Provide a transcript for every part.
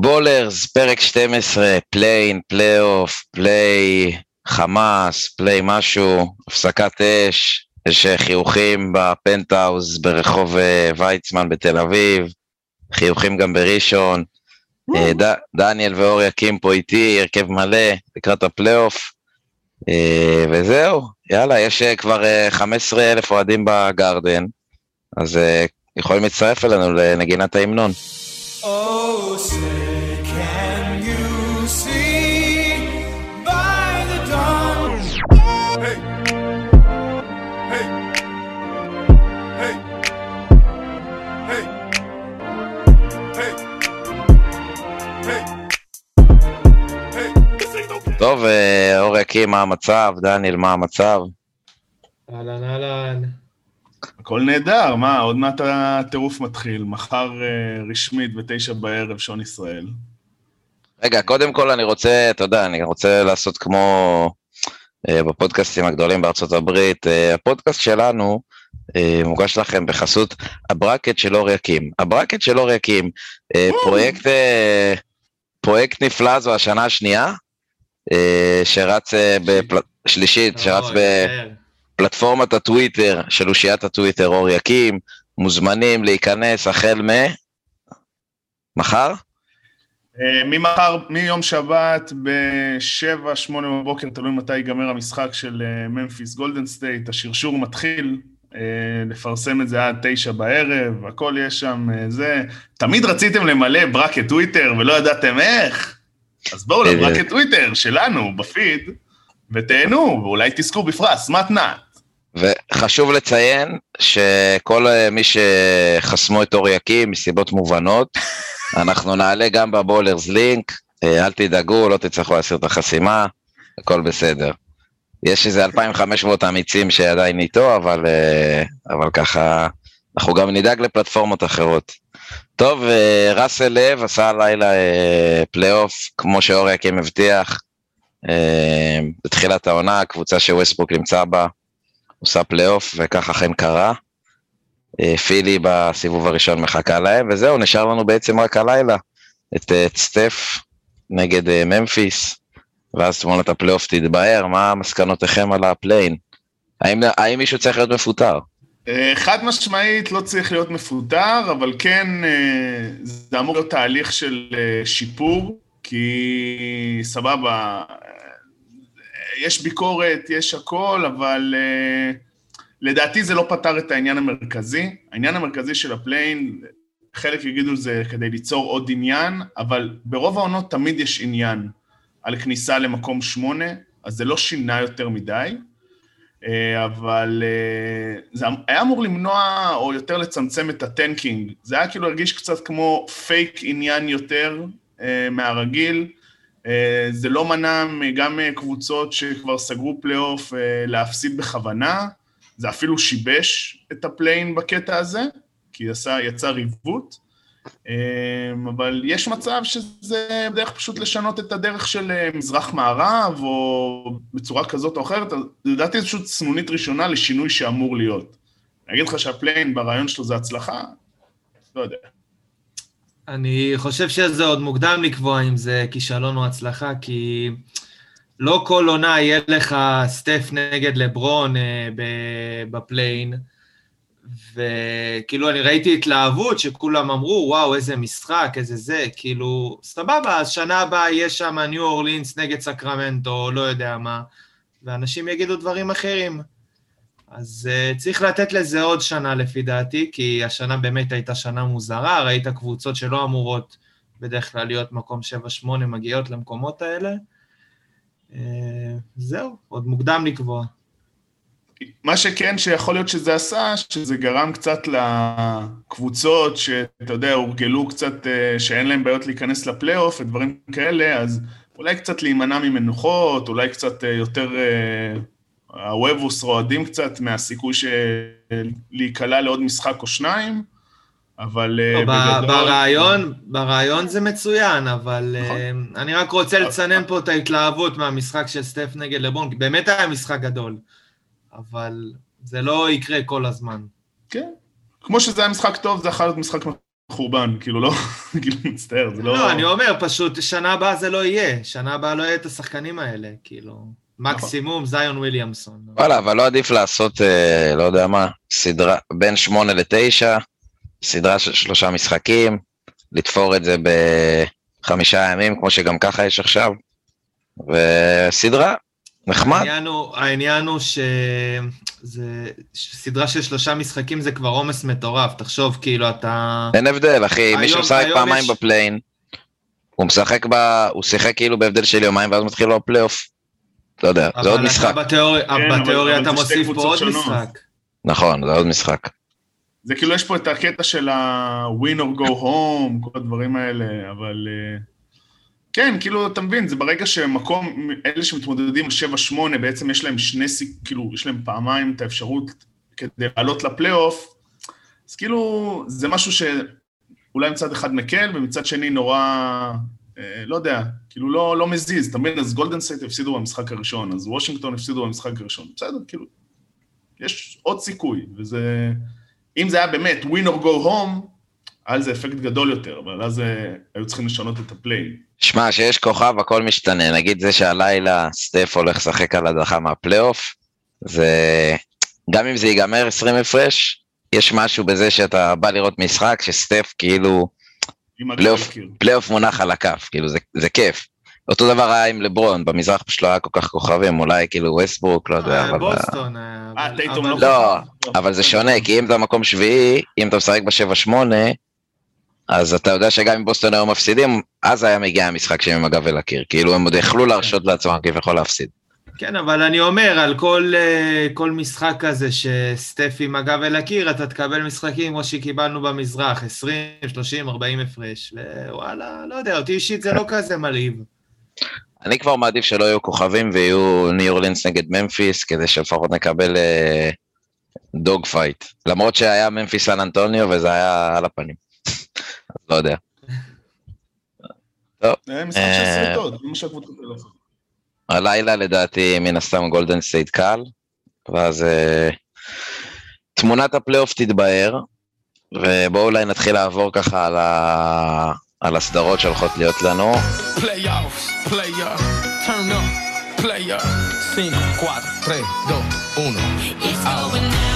בולרז, פרק 12, פליי-אין, פלייאוף, play חמאס, play משהו, הפסקת אש, יש חיוכים בפנטהאוז ברחוב אה, ויצמן בתל אביב, חיוכים גם בראשון. אה, ד, דניאל ואור יקים פה איתי, הרכב מלא לקראת הפלייאוף. אה, וזהו, יאללה, יש כבר 15 אלף אוהדים בגרדן, אז יכולים להצטרף אלינו לנגינת ההמנון. Oh, say טוב, אור יקים, מה המצב? דניאל, מה המצב? אהלן, אהלן. הכל נהדר, מה, עוד מעט הטירוף מתחיל, מחר uh, רשמית בתשע בערב, שעון ישראל. רגע, קודם כל אני רוצה, אתה יודע, אני רוצה לעשות כמו uh, בפודקאסטים הגדולים בארצות הברית, הפודקאסט שלנו מוגש לכם בחסות הברקט של אור יקים. הברקט של אור יקים, uh, פרויקט, פרויקט נפלא זו השנה השנייה, שרץ uh, בפל... שלישית, שרץ ב... פלטפורמת הטוויטר של אושיית הטוויטר אור יקים, מוזמנים להיכנס החל מ... מחר? אה, ממחר, מיום שבת ב-7, 8 בבוקר, תלוי מתי ייגמר המשחק של ממפיס גולדן סטייט, השרשור מתחיל, אה, לפרסם את זה עד תשע בערב, הכל יש שם, אה, זה. תמיד רציתם למלא ברקט טוויטר ולא ידעתם איך? אז בואו לברקט טוויטר שלנו, בפיד, ותהנו, ואולי תזכו בפרס, מתנת. וחשוב לציין שכל אה, מי שחסמו את אור יקים מסיבות מובנות, אנחנו נעלה גם בבולרס לינק, אה, אל תדאגו, לא תצטרכו להסיר את החסימה, הכל בסדר. יש איזה 2,500 אמיצים שעדיין איתו, אבל, אה, אבל ככה, אנחנו גם נדאג לפלטפורמות אחרות. טוב, ראסל לבש העלה לפלייאוף, כמו שאור יקים הבטיח, בתחילת העונה, קבוצה שווסטברוק נמצא בה, עושה פלייאוף, וכך אכן קרה. אה, פילי בסיבוב הראשון מחכה להם, וזהו, נשאר לנו בעצם רק הלילה את, אה, את סטף נגד אה, ממפיס, ואז תמונת הפלייאוף תתבהר, מה מסקנותיכם על הפליי-אין? האם, האם מישהו צריך להיות מפוטר? חד משמעית לא צריך להיות מפוטר, אבל כן, זה אמור להיות תהליך של שיפור, כי סבבה, יש ביקורת, יש הכל, אבל לדעתי זה לא פתר את העניין המרכזי. העניין המרכזי של הפליי-אין, חלק יגידו זה כדי ליצור עוד עניין, אבל ברוב העונות תמיד יש עניין על כניסה למקום שמונה, אז זה לא שינה יותר מדי. Uh, אבל uh, זה היה אמור למנוע, או יותר לצמצם את ה tanking. זה היה כאילו הרגיש קצת כמו פייק עניין יותר uh, מהרגיל. אה, זה לא מנע גם קבוצות שכבר סגרו פלייאוף אה, להפסיד בכוונה, זה אפילו שיבש את הפליי-אין בקטע הזה, כי יצר עיוות, אה, אבל יש מצב שזה דרך פשוט לשנות את הדרך של מזרח-מערב, או בצורה כזאת או אחרת, לדעתי זו פשוט סנונית ראשונה לשינוי שאמור להיות. אני אגיד לך שהפליי-אין ברעיון שלו זה הצלחה? לא יודע. אני חושב שזה עוד מוקדם לקבוע אם זה כישלון או הצלחה, כי לא כל עונה יהיה לך סטף נגד לברון אה, בפליי-אין, וכאילו אני ראיתי התלהבות שכולם אמרו, וואו, איזה משחק, איזה זה, כאילו, סבבה, אז שנה הבאה יהיה שם ניו אורלינס נגד סקרמנטו, לא יודע מה, ואנשים יגידו דברים אחרים. אז uh, צריך לתת לזה עוד שנה לפי דעתי, כי השנה באמת הייתה שנה מוזרה, ראית קבוצות שלא אמורות בדרך כלל להיות מקום 7-8 מגיעות למקומות האלה. Uh, זהו, עוד מוקדם לקבוע. מה שכן, שיכול להיות שזה עשה, שזה גרם קצת לקבוצות שאתה יודע, הורגלו קצת, uh, שאין להם בעיות להיכנס לפלייאוף ודברים כאלה, אז אולי קצת להימנע ממנוחות, אולי קצת uh, יותר... הוובוס רועדים קצת מהסיכוי של להיקלע לעוד משחק או שניים, אבל לא, בגדול... ברעיון, ברעיון זה מצוין, אבל נכון. אני רק רוצה לצנן פה את ההתלהבות מהמשחק של סטף נגד לבון, כי באמת היה משחק גדול, אבל זה לא יקרה כל הזמן. כן, כמו שזה היה משחק טוב, זה יכול להיות משחק חורבן, כאילו לא, כאילו מצטער, זה לא... לא, אני אומר, פשוט, שנה הבאה זה לא יהיה. שנה הבאה לא יהיה את השחקנים האלה, כאילו. מקסימום זיון וויליאמסון. וואלה, אבל לא עדיף לעשות, אה, לא יודע מה, סדרה בין שמונה לתשע, סדרה של שלושה משחקים, לתפור את זה בחמישה ימים, כמו שגם ככה יש עכשיו, וסדרה, נחמד. העניין הוא, העניין הוא שזה סדרה של שלושה משחקים זה כבר עומס מטורף, תחשוב, כאילו אתה... אין הבדל, אחי, מי שמשחק פעמיים יש- בפליי-אין, הוא משחק ב... הוא שיחק כאילו בהבדל של יומיים, ואז מתחיל לו הפלייאוף. לא יודע, זה עוד משחק. אתה בתיאוריה, אבל- בתיאוריה אתה מוסיף פה עוד שונות. משחק. נכון, זה עוד משחק. זה כאילו יש פה את הקטע של ה-win or go home, כל הדברים האלה, אבל... אה, כן, כאילו, אתה מבין, זה ברגע שמקום, אלה שמתמודדים על 7-8, בעצם יש להם שני סיכו, כאילו, יש להם פעמיים את האפשרות כדי לעלות לפלייאוף, אז כאילו, זה משהו שאולי מצד אחד מקל, ומצד שני נורא, אה, לא יודע, כאילו לא, לא מזיז, אתה מבין? אז גולדן סטייט הפסידו במשחק הראשון, אז וושינגטון הפסידו במשחק הראשון, בסדר, כאילו, יש עוד סיכוי, וזה... אם זה היה באמת win or go home, היה לזה אפקט גדול יותר, אבל אז אה, היו צריכים לשנות את הפליי-אין. שמע, שיש כוכב הכל משתנה, נגיד זה שהלילה סטף הולך לשחק על הדחה מהפלייאוף, זה... גם אם זה ייגמר 20 הפרש, יש משהו בזה שאתה בא לראות משחק שסטף כאילו פלייאוף. פלייאוף מונח על הכף, כאילו זה, זה כיף. אותו דבר היה עם לברון, במזרח פשוט לא היה כל כך כוכבים, אולי כאילו ווסטברוק, לא יודע, אה, אבל... בוסטון. אה, אה, אבל- טייטום אבל- לא, אבל זה שונה, כי אם אתה מקום שביעי, אם אתה משחק ב-7-8, אז אתה יודע שגם אם בוסטון היו מפסידים, אז היה מגיע המשחק שהם עם הגב אל הקיר. כאילו הם עוד יכלו להרשות לעצמם כביכול להפסיד. כן, אבל אני אומר, על כל, אה, כל משחק כזה שסטף עם הגב אל הקיר, אתה תקבל משחקים כמו שקיבלנו במזרח, 20, 30, 40 הפרש, ווואלה, לא יודע, אותי אישית זה לא כזה מלהיב. אני כבר מעדיף שלא יהיו כוכבים ויהיו ניו אורלינס נגד ממפיס, כדי שלפחות נקבל dogfight. למרות שהיה ממפיס סן אנטוניו וזה היה על הפנים. לא יודע. זה משחק של אה, שריטות, זה מה שהקבוצות האלה עושות. הלילה לדעתי מן הסתם גולדן סטייט קל, ואז אה, תמונת הפלייאוף תתבהר, ובואו אולי נתחיל לעבור ככה על, ה... על הסדרות שהולכות להיות לנו. Playoffs, player, turn up, player. 5, 4, 3, 2, 1.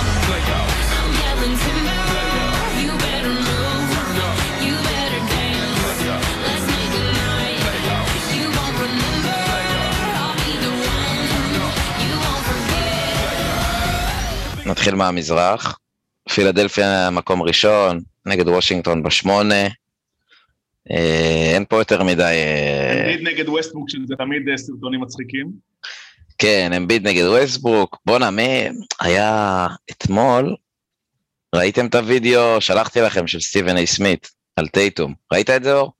נתחיל מהמזרח. פילדלפיה מקום ראשון, נגד וושינגטון בשמונה. אה, אין פה יותר מדי... אה, אמביד נגד ווסטברוק, שזה תמיד אה, סרטונים מצחיקים. כן, אמביד נגד ווסטברוק. בואנה, מי היה אתמול, ראיתם את הוידאו, שלחתי לכם, של סטיבן איי סמית, על טייטום. ראית את זה, אור?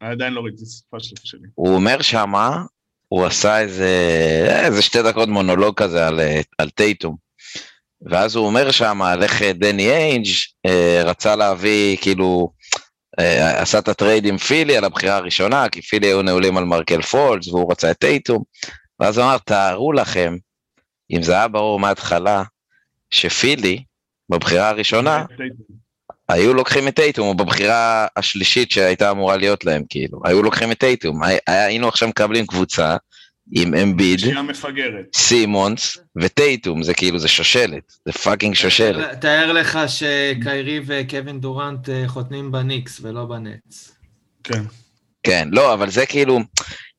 עדיין לא ראיתי את השפה של שלי. הוא אומר שמה, הוא עשה איזה, איזה שתי דקות מונולוג כזה על, על טייטום. ואז הוא אומר שמה על איך דני איינג' אה, רצה להביא, כאילו, אה, עשה את ה trade עם פילי על הבחירה הראשונה, כי פילי היו נעולים על מרקל פולץ, והוא רצה את טייטום. ואז הוא אמר, תארו לכם, אם זה היה ברור מההתחלה, שפילי, בבחירה הראשונה, היו לוקחים את טייטום, או בבחירה השלישית שהייתה אמורה להיות להם, כאילו, היו לוקחים את טייטום, הי- היינו עכשיו מקבלים קבוצה עם אמביד. סימונס וטייטום, זה כאילו, זה שושלת, זה fucking שושלת. תאר לך שקיירי וקווין דורנט אה, חותמים בניקס ולא בנטס. כן. כן, לא, אבל זה כאילו,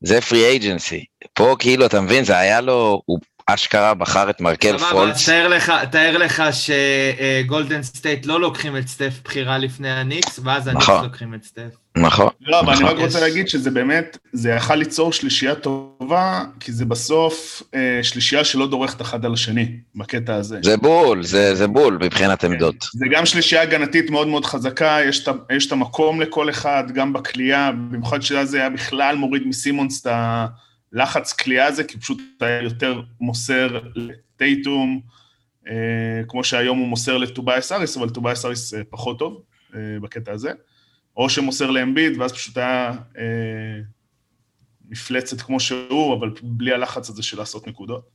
זה free agency. פה כאילו, אתה מבין, זה היה לו, הוא אשכרה בחר את מרקל פולץ. תאר לך, תאר לך שגולדן סטייט לא לוקחים את סטף בחירה לפני הניקס, ואז הניקס נכון. לוקחים את סטף. נכון. לא, אבל אני נכון. רק רוצה יש- להגיד שזה באמת, זה יכל ליצור שלישייה טובה, כי זה בסוף אה, שלישייה שלא דורכת אחד על השני, בקטע הזה. זה בול, זה, זה בול מבחינת כן. עמדות. זה גם שלישייה הגנתית מאוד מאוד חזקה, יש את ה- המקום לכל אחד, גם בקליעה, במיוחד שאז זה היה בכלל מוריד מסימונס את הלחץ קליעה הזה, כי פשוט היה יותר מוסר לטייטום, אה, כמו שהיום הוא מוסר לטוביאס האריס, אבל טוביאס האריס אה, פחות טוב אה, בקטע הזה. או שמוסר לאמביד, ואז פשוט היה מפלצת כמו שהוא, אבל בלי הלחץ הזה של לעשות נקודות.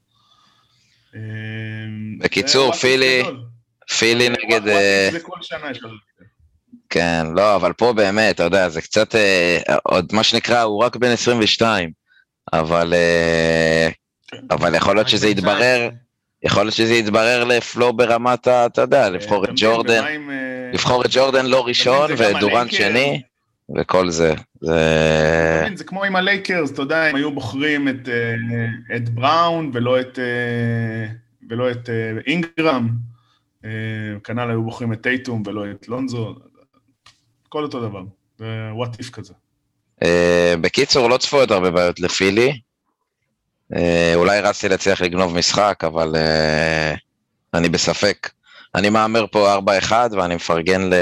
בקיצור, פילי-. פילי נגד... כן, לא, אבל פה באמת, אתה יודע, זה קצת, עוד מה שנקרא, הוא רק בן 22, אבל, אה, אבל יכול להיות שזה יתברר, יכול להיות שזה יתברר לפלו ברמת ה... אתה יודע, לבחור את ג'ורדן, אה, לבחור את ג'ורדן לא ראשון הלייקרס. שני, וכל זה. זה... זה כמו עם הלייקרס, אתה יודע, הם היו בוחרים את, אה, את בראון ולא את, אה, ולא את אה, אינגרם, אה, כנ"ל היו בוחרים את טייטום ולא את לונזו, הכל אותו דבר, זה וואט איף כזה. אה, בקיצור, לא צפויות הרבה בעיות לפילי. אה, אולי ראסל יצליח לגנוב משחק, אבל אה, אני בספק. אני מהמר פה 4-1 ואני מפרגן ל...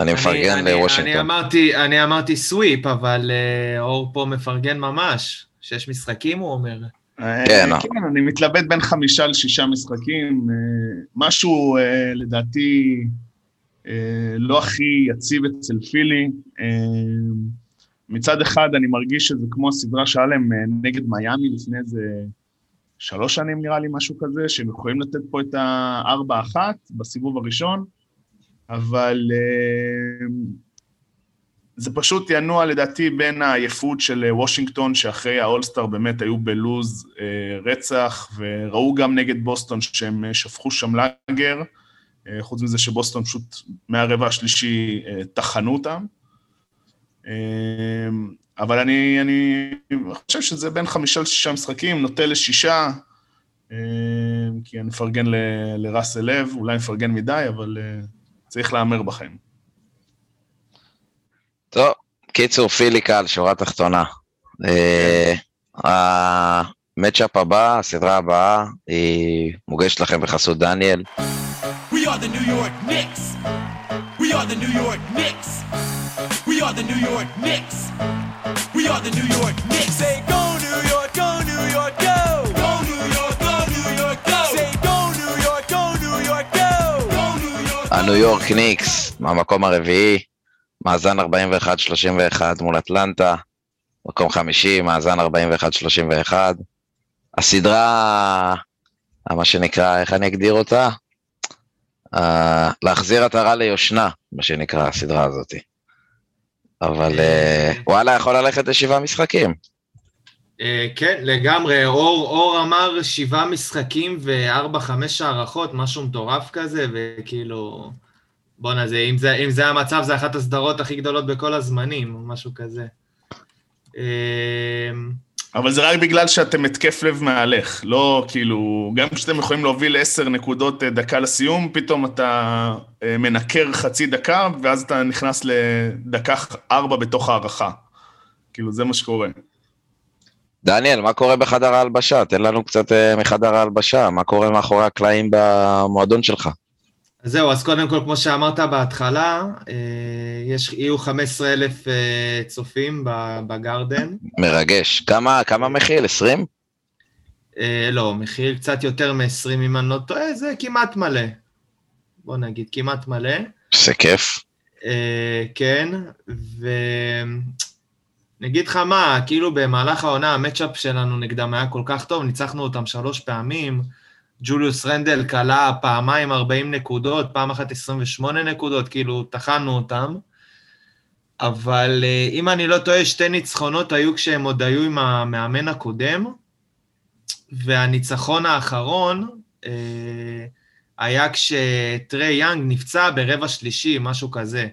אני מפרגן אני- אני לוושינגטון. אמרתי, אני אמרתי סוויפ, אבל אור פה מפרגן ממש. שש משחקים, הוא אומר. כן. כן, אני מתלבט בין חמישה לשישה משחקים, משהו לדעתי לא הכי יציב אצל פילי. מצד אחד אני מרגיש שזה כמו הסדרה שהיה להם אה, נגד מיאמי לפני איזה שלוש שנים נראה לי, משהו כזה, שהם יכולים לתת פה את הארבע אחת בסיבוב הראשון, אבל אה, זה פשוט ינוע לדעתי בין העייפות של וושינגטון, שאחרי האולסטאר באמת היו בלוז אה, רצח, וראו גם נגד בוסטון שהם שפכו שם לאגר, חוץ מזה שבוסטון פשוט מהרבע השלישי טחנו אותם. אה, אבל אני, אני חושב שזה בין חמישה לשישה משחקים, נוטה לשישה, אה, כי אני מפרגן ל- לראסל לב, אולי מפרגן מדי, אבל אה, צריך להמר בחיים. טוב, קיצור, פילי קל, שורה תחתונה. אה, המצ'אפ הבא, הסדרה הבאה, היא מוגשת לכם בחסות דניאל. We are the New York Knicks. We are the New York Knicks. We are the New York Knicks. We are the New York Knicks. Say go New York, go New York, go. Go New York, go New York, go. Say go New York, go New York, go. Go New York. הניו יורק ניקס, מהמקום הרביעי, מאזן 41-31 מול אטלנטה, מקום חמישי, מאזן 41-31. הסדרה, מה שנקרא, איך אני אגדיר אותה? אה, להחזיר עטרה ליושנה, מה שנקרא, הסדרה הזאת. אבל אה, וואלה, יכול ללכת לשבעה משחקים. אה, כן, לגמרי. אור, אור אמר שבעה משחקים וארבע, חמש הערכות, משהו מטורף כזה, וכאילו... בואנה, אם, זה, אם זה המצב, זה אחת הסדרות הכי גדולות בכל הזמנים, או משהו כזה. אבל זה רק בגלל שאתם התקף לב מהלך, לא כאילו, גם כשאתם יכולים להוביל עשר נקודות אה, דקה לסיום, פתאום אתה אה, מנקר חצי דקה, ואז אתה נכנס לדקה ארבע בתוך ההערכה. כאילו, זה מה שקורה. דניאל, מה קורה בחדר ההלבשה? תן לנו קצת אה, מחדר ההלבשה, מה קורה מאחורי הקלעים במועדון שלך? אז זהו, אז קודם כל, כמו שאמרת בהתחלה, אה, יש, יהיו 15 אלף אה, צופים בגרדן. מרגש. כמה, כמה מכיל? 20? אה, לא, מכיל קצת יותר מ-20 אם אני לא טועה, זה כמעט מלא. בוא נגיד, כמעט מלא. זה כיף. אה, כן, ונגיד לך מה, כאילו במהלך העונה המצ'אפ שלנו נגדם היה כל כך טוב, ניצחנו אותם שלוש פעמים, ג'וליוס רנדל כלה פעמיים 40 נקודות, פעם אחת 28 נקודות, כאילו טחנו אותם. אבל אה, אם אני לא טועה, שתי ניצחונות היו כשהם עוד היו עם המאמן הקודם, והניצחון האחרון אה, היה כשטרי יאנג נפצע ברבע שלישי, משהו כזה.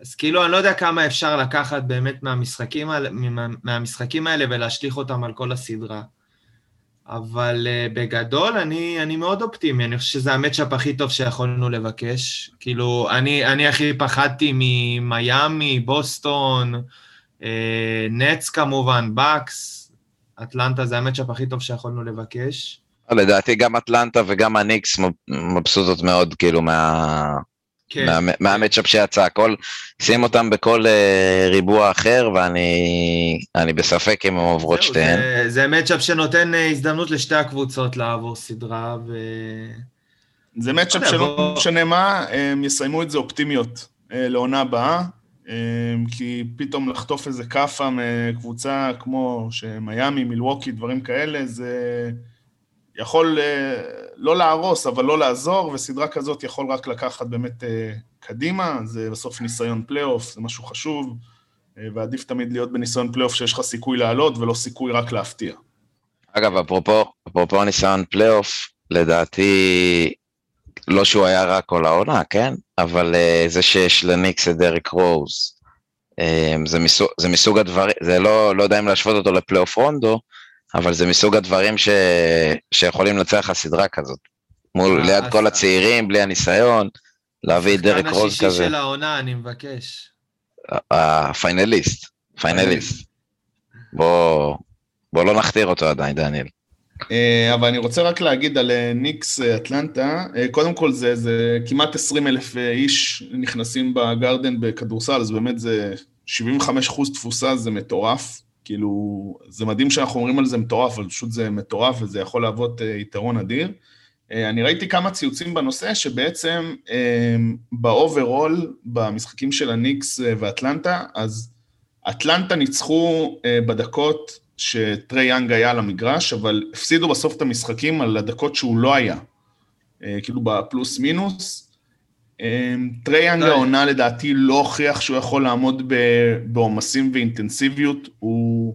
אז כאילו, אני לא יודע כמה אפשר לקחת באמת מהמשחקים מה- מהמשחקים האלה ולהשליך אותם על כל הסדרה. אבל uh, בגדול, אני, אני מאוד אופטימי, אני חושב שזה המצ'אפ הכי טוב שיכולנו לבקש. כאילו, אני, אני הכי פחדתי ממיאמי, בוסטון, אה, נץ כמובן, בקס, אטלנטה זה המצ'אפ הכי טוב שיכולנו לבקש. לדעתי גם אטלנטה וגם הניקס מבסוטות מאוד, כאילו, מה... כן, מה- מהמצ'אפ שיצא, הכל, שים אותם בכל אה, ריבוע אחר, ואני אני בספק אם הם עוברות זהו, שתיהן. זה, זה מצ'אפ שנותן אה, הזדמנות לשתי הקבוצות לעבור סדרה, ו... זה מצ'אפ לא שלא משנה מה, הם יסיימו את זה אופטימיות אה, לעונה הבאה, אה, כי פתאום לחטוף איזה כאפה מקבוצה כמו שמיאמי, מילווקי, דברים כאלה, זה יכול אה, לא להרוס, אבל לא לעזור, וסדרה כזאת יכול רק לקחת באמת אה, קדימה, זה בסוף ניסיון פלייאוף, זה משהו חשוב, אה, ועדיף תמיד להיות בניסיון פלייאוף שיש לך סיכוי לעלות, ולא סיכוי רק להפתיע. אגב, אפרופו, אפרופו ניסיון פלייאוף, לדעתי, לא שהוא היה רע כל העונה, כן? אבל זה שיש לניקס את דריק רוז, זה, מסוג, זה מסוג הדברים, זה לא, לא יודע אם להשוות אותו לפלייאוף רונדו, אבל זה מסוג הדברים ש, שיכולים לנצח לך סדרה כזאת. מול, אה, ליד אז- כל הצעירים, בלי הניסיון, להביא את השחקן רוז השישי כזה, של העונה, אני מבקש. הפיינליסט, פיינליסט. בוא, בוא לא נכתיר אותו עדיין, דניאל. אה, אבל אני רוצה רק להגיד על אה, ניקס אה, אטלנטה, אה, קודם כל זה, זה כמעט 20 אלף אה, איש נכנסים בגרדן בכדורסל, אז באמת זה 75 אחוז תפוסה, זה מטורף. כאילו, זה מדהים שאנחנו אומרים על זה מטורף, אבל פשוט זה מטורף וזה יכול להוות אה, יתרון אדיר. אה, אני ראיתי כמה ציוצים בנושא, שבעצם אה, ב overall, במשחקים של הניקס אה, ואטלנטה, אז אטלנטה ניצחו בדקות שטרי יאנג היה על המגרש, אבל הפסידו בסוף את המשחקים על הדקות שהוא לא היה. כאילו בפלוס מינוס. אה, טרי יאנג די. העונה לדעתי לא הוכיח שהוא יכול לעמוד בעומסים ואינטנסיביות, הוא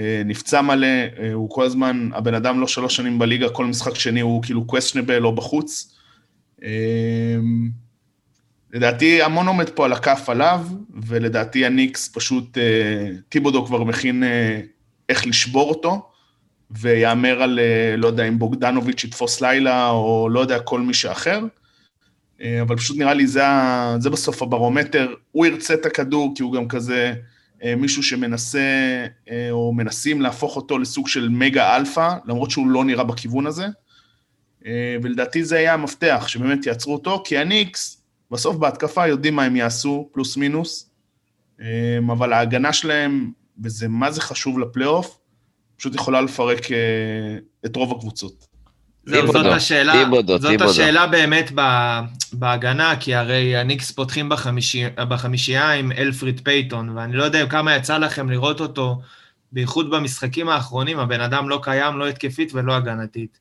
אה, נפצע מלא, אה, הוא כל הזמן, הבן אדם לא שלוש שנים בליגה, כל משחק שני הוא כאילו questionable או בחוץ. אה, לדעתי המון עומד פה על הכף עליו, ולדעתי הניקס פשוט, אה, טיבודו כבר מכין איך לשבור אותו, ויאמר על, לא יודע, אם בוגדנוביץ' יתפוס לילה, או לא יודע, כל מי שאחר. אה, אבל פשוט נראה לי זה, זה בסוף הברומטר, הוא ירצה את הכדור, כי הוא גם כזה אה, מישהו שמנסה, אה, או מנסים להפוך אותו לסוג של מגה אלפא, למרות שהוא לא נראה בכיוון הזה. ולדעתי זה היה המפתח, שבאמת יעצרו אותו, כי הניקס, בסוף בהתקפה יודעים מה הם יעשו, פלוס מינוס, אבל ההגנה שלהם, וזה מה זה חשוב לפלייאוף, פשוט יכולה לפרק את רוב הקבוצות. זהו, זאת טיבודו, השאלה, זאת. השאלה באמת בהגנה, כי הרי הניקס פותחים בחמישי, בחמישייה עם אלפריד פייטון, ואני לא יודע כמה יצא לכם לראות אותו, בייחוד במשחקים האחרונים, הבן אדם לא קיים, לא התקפית ולא הגנתית.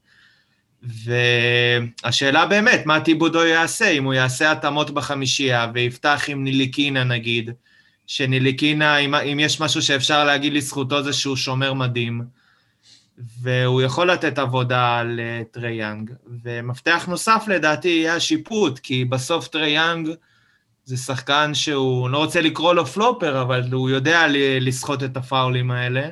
והשאלה באמת, מה טיבודו יעשה? אם הוא יעשה התאמות בחמישייה ויפתח עם ניליקינה נגיד, שניליקינה, אם, אם יש משהו שאפשר להגיד לזכותו זה שהוא שומר מדהים, והוא יכול לתת עבודה לטרי יאנג. ומפתח נוסף לדעתי יהיה השיפוט, כי בסוף טרי יאנג זה שחקן שהוא, לא רוצה לקרוא לו flopper, אבל הוא יודע לסחוט את הפאולים האלה.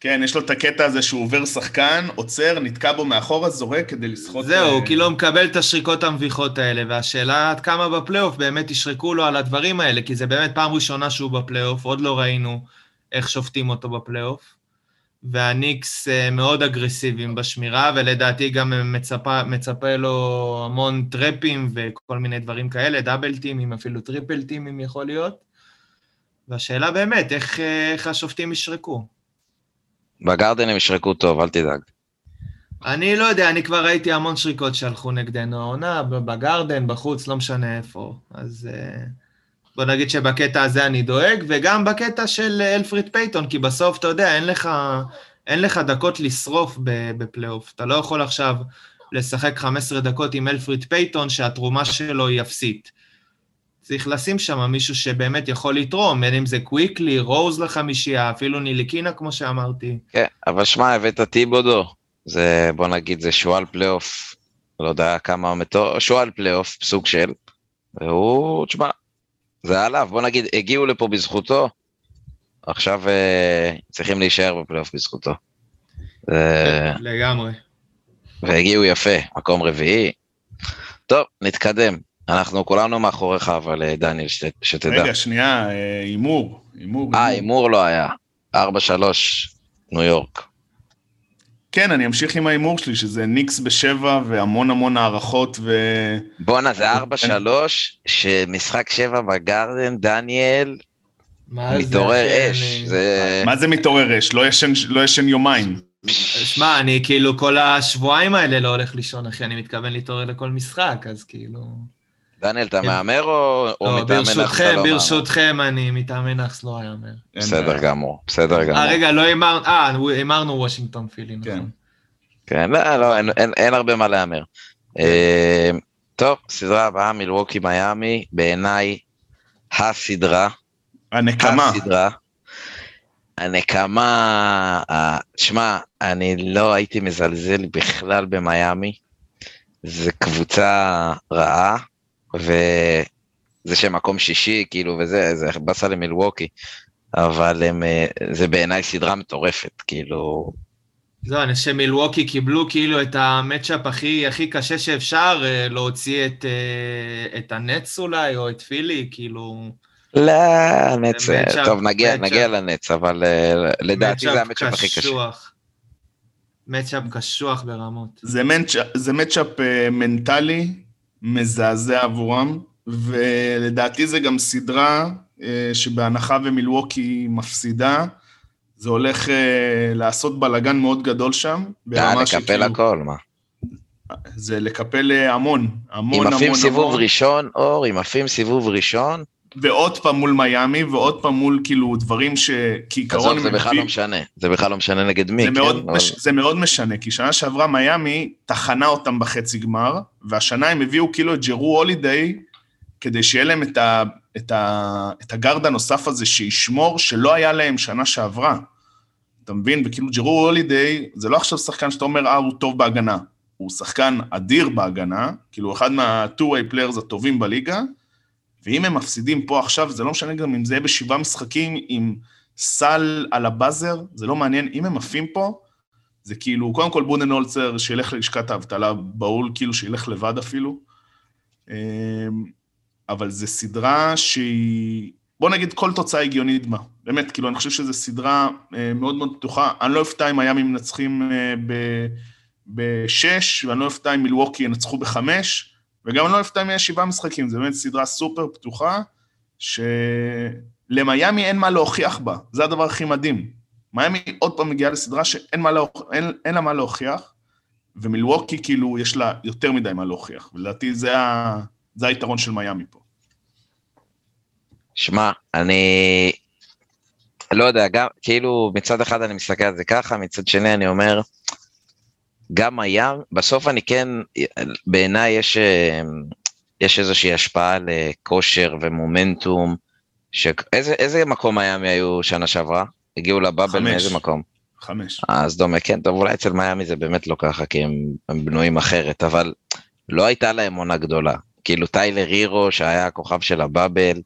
כן, יש לו את הקטע הזה שהוא עובר שחקן, עוצר, נתקע בו מאחורה, זורק כדי לסחוט... זהו, אה, כי לא מקבל את השריקות המביכות האלה, והשאלה עד כמה בפלייאוף באמת ישרקו לו על הדברים האלה, כי זה באמת פעם ראשונה שהוא בפלייאוף, עוד לא ראינו איך שופטים אותו בפלייאוף. והניקס אה, מאוד אגרסיביים בשמירה, ולדעתי גם מצפה, מצפה לו המון טראפים וכל מיני דברים כאלה, דאבל טימים, אפילו טריפל טימים יכול להיות. והשאלה באמת, איך, אה, איך השופטים ישרקו? בגרדן הם ישרקו טוב, אל תדאג. אני לא יודע, אני כבר ראיתי המון שריקות שהלכו נגדנו העונה, בגרדן, בחוץ, לא משנה איפה. אז אה, בוא נגיד שבקטע הזה אני דואג, וגם בקטע של אלפריד פייטון, כי בסוף, אתה יודע, אין לך, אין לך דקות לשרוף בפלייאוף. אתה לא יכול עכשיו לשחק 15 דקות עם אלפריד פייטון, שהתרומה שלו היא אפסית. צריך לשים שם מישהו שבאמת יכול לתרום, בין אם זה קוויקלי, רוז לחמישייה, אפילו ניליקינה, כמו שאמרתי. כן, אבל שמע, הבאת טיבודו, זה, בוא נגיד, זה שועל פלייאוף, לא יודע כמה מטורף, שועל פלייאוף, סוג של, והוא, תשמע, זה עליו, בוא נגיד, הגיעו לפה בזכותו, עכשיו אה, צריכים להישאר בפלייאוף בזכותו. לגמרי. והגיעו יפה, מקום רביעי. טוב, נתקדם. אנחנו כולנו מאחוריך, אבל אה, דניאל, שת, שתדע. רגע, שנייה, אה, הימור, הימור. אה. הימור לא היה. 4-3, ניו יורק. כן, אני אמשיך עם ההימור שלי, שזה ניקס בשבע והמון המון הערכות ו... בואנה, זה 4-3, שמשחק 7 בגרדן, דניאל, מה זה, מתעורר אש. זה... מה זה מתעורר אש? לא ישן, לא ישן יומיים. שמע, אני כאילו כל השבועיים האלה לא הולך לישון, אחי, אני מתכוון להתעורר לכל משחק, אז כאילו... דניאל, אתה מהמר או או לא, מתאמן לך ברשותכם, לא מהמר? ברשותכם, אני מתאמן נאחס לא יאמר. אין בסדר. גמור, בסדר גמור. אה, רגע, לא הימרנו, אה, הימרנו וושינגטון פילי, כן. נכון. כן, לא, לא, אין, הרבה מה להמר. אה, טוב, סדרה הבאה, מילווקי מיאמי, בעיניי הסדרה, הנקמה. הסדרה. הנקמה, ה- שמע, אני לא הייתי מזלזל בכלל במיאמי, זו קבוצה רעה, וזה שהם מקום שישי, כאילו, וזה, זה באסה למילווקי, אבל הם, אה, זה בעיניי סדרה מטורפת, כאילו, זהו, אני חושב שמילווקי קיבלו כאילו את המצ'אפ הכי, הכי קשה שאפשר, אה, להוציא את, אה, את הנץ אולי, או את פילי, כאילו... לא, נץ, טוב, נגיע. נגיע לנץ, אבל לדעתי זה המצ'אפ הכי קשה. קשוח. מצ'אפ קשוח ברמות. זה מצ'אפ, מנטלי מזעזע עבורם, ולדעתי זה גם סדרה אה, שבהנחה ומילווקי מפסידה, זה הולך אה, לעשות בלאגן מאוד גדול שם. אה, לקפל הכל, מה? זה לקפל אה, המון, המון אם המון עפים סיבוב המון. ראשון, אור, אם עפים סיבוב ראשון, ועוד פעם מול מיאמי, ועוד פעם מול כאילו דברים שכעיקרון עזוב, זה בכלל לא משנה, זה בכלל לא משנה נגד מי, זה, כן? מאוד, אבל- מש, זה מאוד משנה, כי שנה שעברה מיאמי טחנה אותם בחצי גמר, והשנה הם הביאו כאילו את ג'רו הולידיי, כדי שיהיה להם את, ה, את, ה, את הגארד הנוסף הזה שישמור, שלא היה להם שנה שעברה. אתה מבין? וכאילו ג'רו הולידיי, זה לא עכשיו שחקן שאתה אומר, אה, הוא טוב בהגנה. הוא שחקן אדיר בהגנה, כאילו אחד מה-two-way players הטובים בליגה, ואם הם מפסידים פה עכשיו, זה לא משנה גם אם זה יהיה בשבעה משחקים עם סל על הבאזר, זה לא מעניין. אם הם עפים פה, זה כאילו, קודם כל בודנהולצר שילך ללשכת האבטלה בהול, כאילו שילך לבד אפילו. אמ, אבל זו סדרה שהיא, בוא נגיד כל תוצאה הגיונית בה. באמת, כאילו, אני חושב שזו סדרה אה, מאוד מאוד פתוחה. אני לא אופתע אם הימים מנצחים אה, ב- בשש, ואני לא אופתע אם מילווקי ינצחו בחמש, וגם לא אופתע אם יהיה שבעה משחקים. זו באמת סדרה סופר פתוחה, שלמיאמי אין מה להוכיח בה. זה הדבר הכי מדהים. מיאמי עוד פעם מגיעה לסדרה שאין מה להוכ... אין, אין לה מה להוכיח, ומילווקי כאילו יש לה יותר מדי מה להוכיח. ולדעתי זה, ה... זה היתרון של מיאמי פה. שמע, אני לא יודע, גם, כאילו מצד אחד אני מסתכל על זה ככה, מצד שני אני אומר, גם הים, בסוף אני כן, בעיניי יש, אה, יש איזושהי השפעה לכושר ומומנטום, שאיזה, איזה מקום מיאמי היו שנה שעברה? הגיעו לבאבל חמש. מאיזה מקום? חמש. אז דומה, כן, טוב, אולי אצל מיאמי זה באמת לא ככה, כי הם, הם בנויים אחרת, אבל לא הייתה להם עונה גדולה. כאילו טיילר הירו, שהיה הכוכב של הבאבל,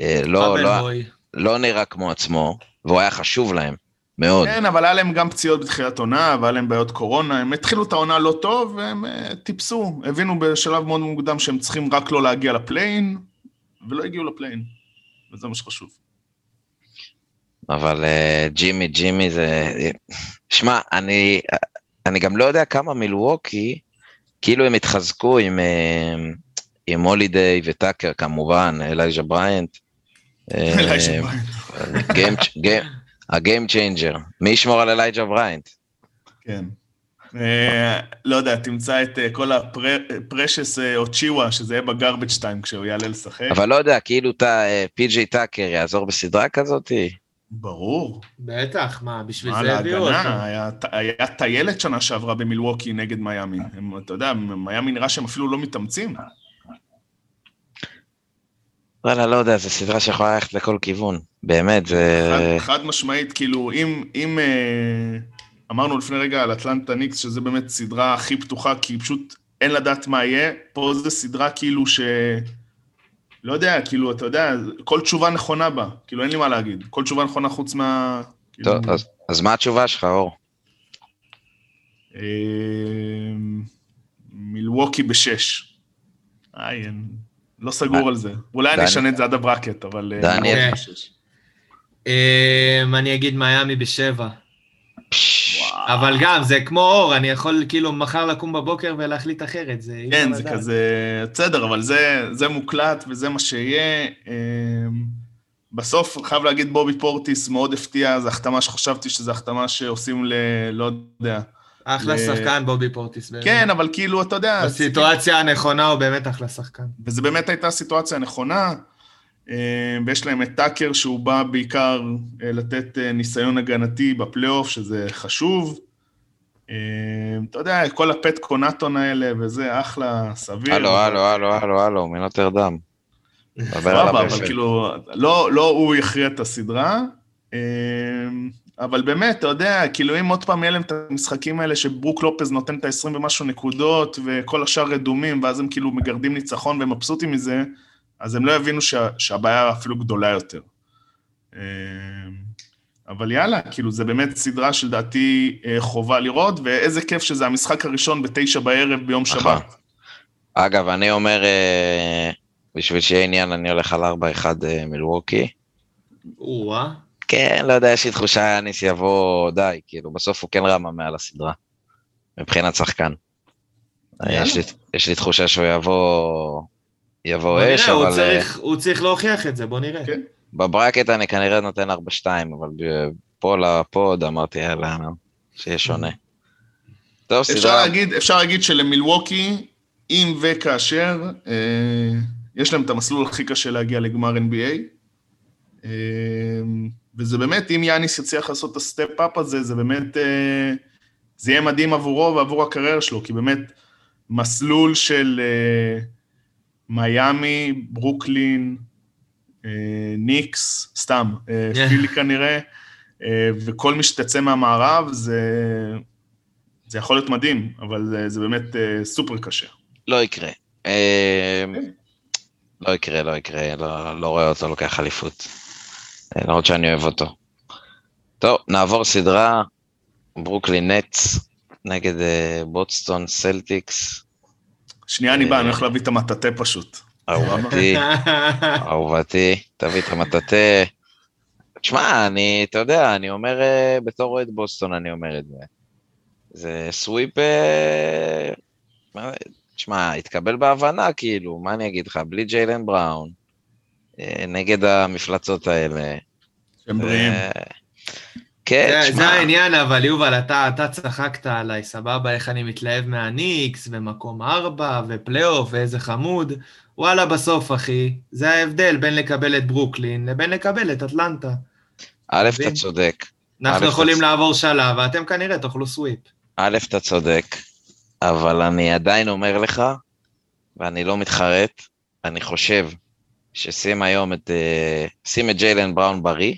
אה, לא, לא. לא נראה כמו עצמו, והוא היה חשוב להם, מאוד. כן, אבל היה להם גם פציעות בתחילת עונה, והיה להם בעיות קורונה, הם התחילו את העונה לא טוב, והם אה, טיפסו, הבינו בשלב מאוד מוקדם שהם צריכים רק לא להגיע לפליין, ולא הגיעו ל play-in, וזה מה שחשוב. אבל אה, ג'ימי, ג'ימי זה... שמע, אני, אני גם לא יודע כמה מילווקי, כאילו הם התחזקו עם, אה, עם הולידיי וטאקר כמובן, אלייז'ה בריינט. אה, אלייז'ה בריינט. ה game changer. מי ישמור על אלייז'ה בריינט? כן. אה, לא יודע, תמצא את אה, פרשס אוצ'יווה, שזה יהיה ב garbage time כשהוא יעלה לשחק. אבל לא יודע, כאילו טא- פי.ג'יי טאקר יעזור בסדרה כזאת? ברור. בטח, מה, בשביל מה זה הביאו אותו. היה- היה טיילת שנה שעברה במילווקי נגד מיאמי. אתה יודע, מיאמי נראה שהם אפילו לא מתאמצים. וואלה, לא יודע, זו סדרה שיכולה ללכת לכל כיוון. באמת, זה... חד, חד משמעית, כאילו, אם, אם אה, אמרנו לפני רגע על אטלנטה ניקס, שזה באמת סדרה הכי פתוחה, כי פשוט אין לדעת מה יהיה, פה זו סדרה כאילו ש... לא יודע, כאילו, אתה יודע, כל תשובה נכונה בה, כאילו, אין לי מה להגיד. כל תשובה נכונה חוץ מה... כאילו, טוב, אז- אז מה התשובה שלך, אור? אה, מילווקי בשש. איי, אין- לא סגור על זה. אולי אני אשנה את זה עד הברקט, אבל... אה, דניאל? מילווקי בשש. אמ, אני אגיד מיאמי בשבע. אבל גם, זה כמו אור, אני יכול כאילו מחר לקום בבוקר ולהחליט אחרת, זה כן, זה. כזה, בסדר, אבל זה, זה מוקלט וזה מה שיהיה. אמ, בסוף, חייב להגיד, בובי פורטיס מאוד הפתיע, זו החתמה שחשבתי שזו החתמה שעושים ל... לא יודע. אחלה שחקן, בובי פורטיס. באמת. כן, אבל כאילו, אתה יודע... בסיטואציה הנכונה הוא באמת אחלה שחקן. וזו באמת הייתה הסיטואציה הנכונה, אמ, ויש להם את טאקר, שהוא בא בעיקר אה, לתת אה, ניסיון הגנתי בפלייאוף, שזה חשוב. אה, אתה יודע, כל הפט קונטון האלה וזה, אחלה, סביר. הלו, הלו, הלו, הלו, הלו, מנוטרדם. דבר עליו סבבה, אבל. כאילו, לא, לא הוא יכריע את הסדרה, אה, אבל באמת, אתה יודע, כאילו אם עוד פעם יהיה להם את המשחקים האלה שברוק לופז נותן את ה-20 ומשהו נקודות, וכל השאר רדומים, ואז הם כאילו מגרדים ניצחון ומבסוטים מזה, אז הם לא יבינו שה, שהבעיה אפילו גדולה יותר. אה, אבל יאללה, כאילו, זה באמת סדרה שלדעתי אה, חובה לראות, ואיזה כיף שזה המשחק הראשון בתשע בערב ביום נכון. שבת. אגב, אני אומר, אה, בשביל שיהיה עניין, אני הולך על 4-1 אה, מילווקי. או-אה. כן, לא יודע, יש לי תחושה יאניס יבוא די, כאילו, בסוף הוא כן רמה מעל הסדרה, מבחינת שחקן. יש לי, יש לי תחושה שהוא יבוא, יבוא בוא אש, נראה, הוא אבל אה, צריך- הוא צריך להוכיח את זה, בוא נראה. כן. ב bracket אני כנראה נותן 4-2, אבל ב- פה לפוד אמרתי, יאללה, שיהיה שונה. טוב, אפשר סדרה, להגיד, אפשר להגיד שלמילווקי, אם וכאשר, אה, יש להם את המסלול הכי קשה להגיע לגמר NBA. אה, וזה באמת, אם יאניס יצליח לעשות את ה step-up הזה, זה באמת, אה, זה יהיה מדהים עבורו ועבור הקריירה שלו, כי באמת, מסלול של אה, מיאמי, ברוקלין, אה, ניקס, סתם, Yeah. פילי כנראה, אה, וכל מי שתצא מהמערב, זה... זה יכול להיות מדהים, אבל זה, זה באמת סופר קשה. לא יקרה. אה, לא יקרה, לא יקרה, לא, לא רואה אותו לוקח אליפות. אה, למרות שאני אוהב אותו. טוב, נעבור סדרה, ברוקלין נטס נגד אה, בוסטון סלטיקס, שנייה, אני בא, אני הולך להביא את המטאטה פשוט. אהובתי, אהובתי, תביא את המטאטה. תשמע, אני, אתה יודע, אני אומר, אה, בתור אוהד בוסטון אני אומר את זה. זה sweep, אה, תשמע, התקבל בהבנה, כאילו, מה אני אגיד לך, בלי ג'יילן בראון, אה, נגד המפלצות האלה. שהם בריאים. אה, כן, זה- זה תשמע, העניין, אבל יובל, אתה אתה צחקת עליי, סבבה, איך אני מתלהב מהניקס, ומקום ארבע, ופלייאוף, ואיזה חמוד. וואלה, בסוף, אחי, זה ההבדל בין לקבל את ברוקלין לבין לקבל את אטלנטה. א'? אתה צודק, אנחנו יכולים לעבור שלב, ואתם כנראה תאכלו סוויפ. א', אתה צודק, אבל אני עדיין אומר לך, ואני לא מתחרט, אני חושב ששים היום את, אה, שים את ג'יילן בראון בריא,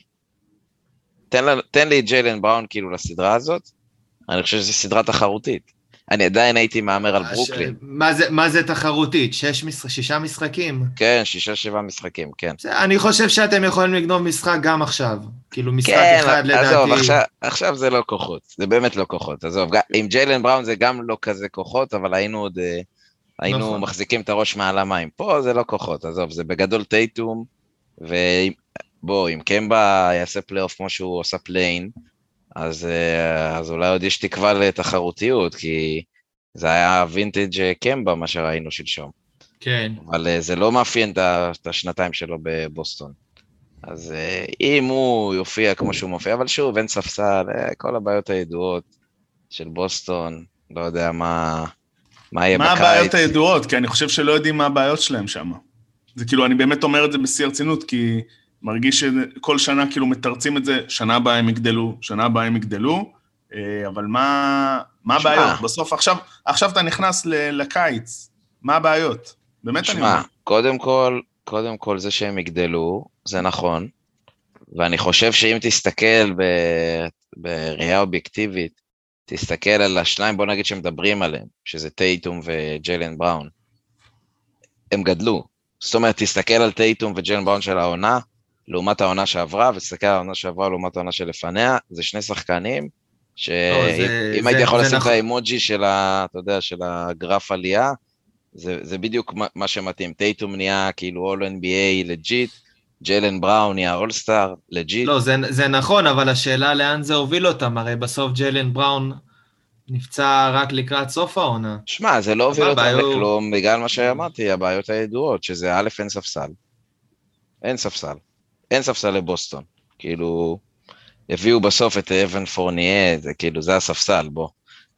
תן, לה- תן לי את ג'יילן בראון כאילו לסדרה הזאת, אני חושב שזו סדרה תחרותית. אני עדיין הייתי מהמר על ברוקלין. מה זה- מה זה תחרותית? שש שישה משחקים? כן, שישה שבעה משחקים, כן. בסדר, אני חושב שאתם יכולים לגנוב משחק גם עכשיו. כאילו, משחק כן, אחד לדעתי. עזוב, עכשיו, עכשיו זה לא כוחות, זה באמת לא כוחות, עזוב, עם ג'יילן בראון זה גם לא כזה כוחות, אבל היינו עוד, אה, היינו נכון. מחזיקים את הראש מעל המים. פה זה לא כוחות, עזוב, זה בגדול טייטום, ובוא, אם קמבה יעשה פלייאוף כמו שהוא עושה play-in, אז, אה, אז אולי עוד יש תקווה לתחרותיות, כי זה היה וינטג' אה, קמבה, מה שראינו שלשום. כן. אבל אה, זה לא מאפיין את השנתיים שלו בבוסטון. אז אם הוא יופיע כמו שהוא מופיע, אבל שוב, אין ספסל, כל הבעיות הידועות של בוסטון, לא יודע מה, מה יהיה מה בקיץ. הבעיות הידועות? כי אני חושב שלא יודעים מה הבעיות שלהם שם. זה כאילו, אני באמת אומר את זה בשיא הרצינות, כי מרגיש שכל שנה כאילו מתרצים את זה, שנה הבאה הם יגדלו, שנה הבאה הם יגדלו, אה, אבל מה, מה. הבעיות? בסוף, עכשיו, עכשיו אתה נכנס לקיץ, מה הבעיות? באמת אני אומר. קודם כל, קודם כל זה שהם יגדלו, זה נכון, ואני חושב שאם תסתכל ב... בראייה אובייקטיבית, תסתכל על השניים, בוא נגיד שמדברים עליהם, שזה טייטום וג'יילן בראון, הם גדלו. זאת אומרת, תסתכל על טייטום וג'יילן בראון של העונה, לעומת העונה שעברה, ותסתכל על העונה שעברה לעומת העונה שלפניה, זה שני שחקנים, שאם זה- הייתי יכול לשים את נכון. האימוג'י של ה... אתה יודע, של הגרף עלייה, זה, זה בדיוק מה, מה שמתאים. טייטום נהיה כאילו All NBA legit, ג'יילן בראון נהיה אולסטאר legit. לא, זה, זה נכון, אבל השאלה לאן זה הוביל אותם, הרי בסוף ג'יילן בראון נפצע רק לקראת סוף העונה. שמע, זה לא הוביל אותם הבעיות- לכלום, בגלל מה שאמרתי, הבעיות הידועות, שזה א', אין ספסל. אין ספסל. אין ספסל לבוסטון. כאילו, הביאו בסוף את אוון פורנייה, זה כאילו, זה הספסל, בוא.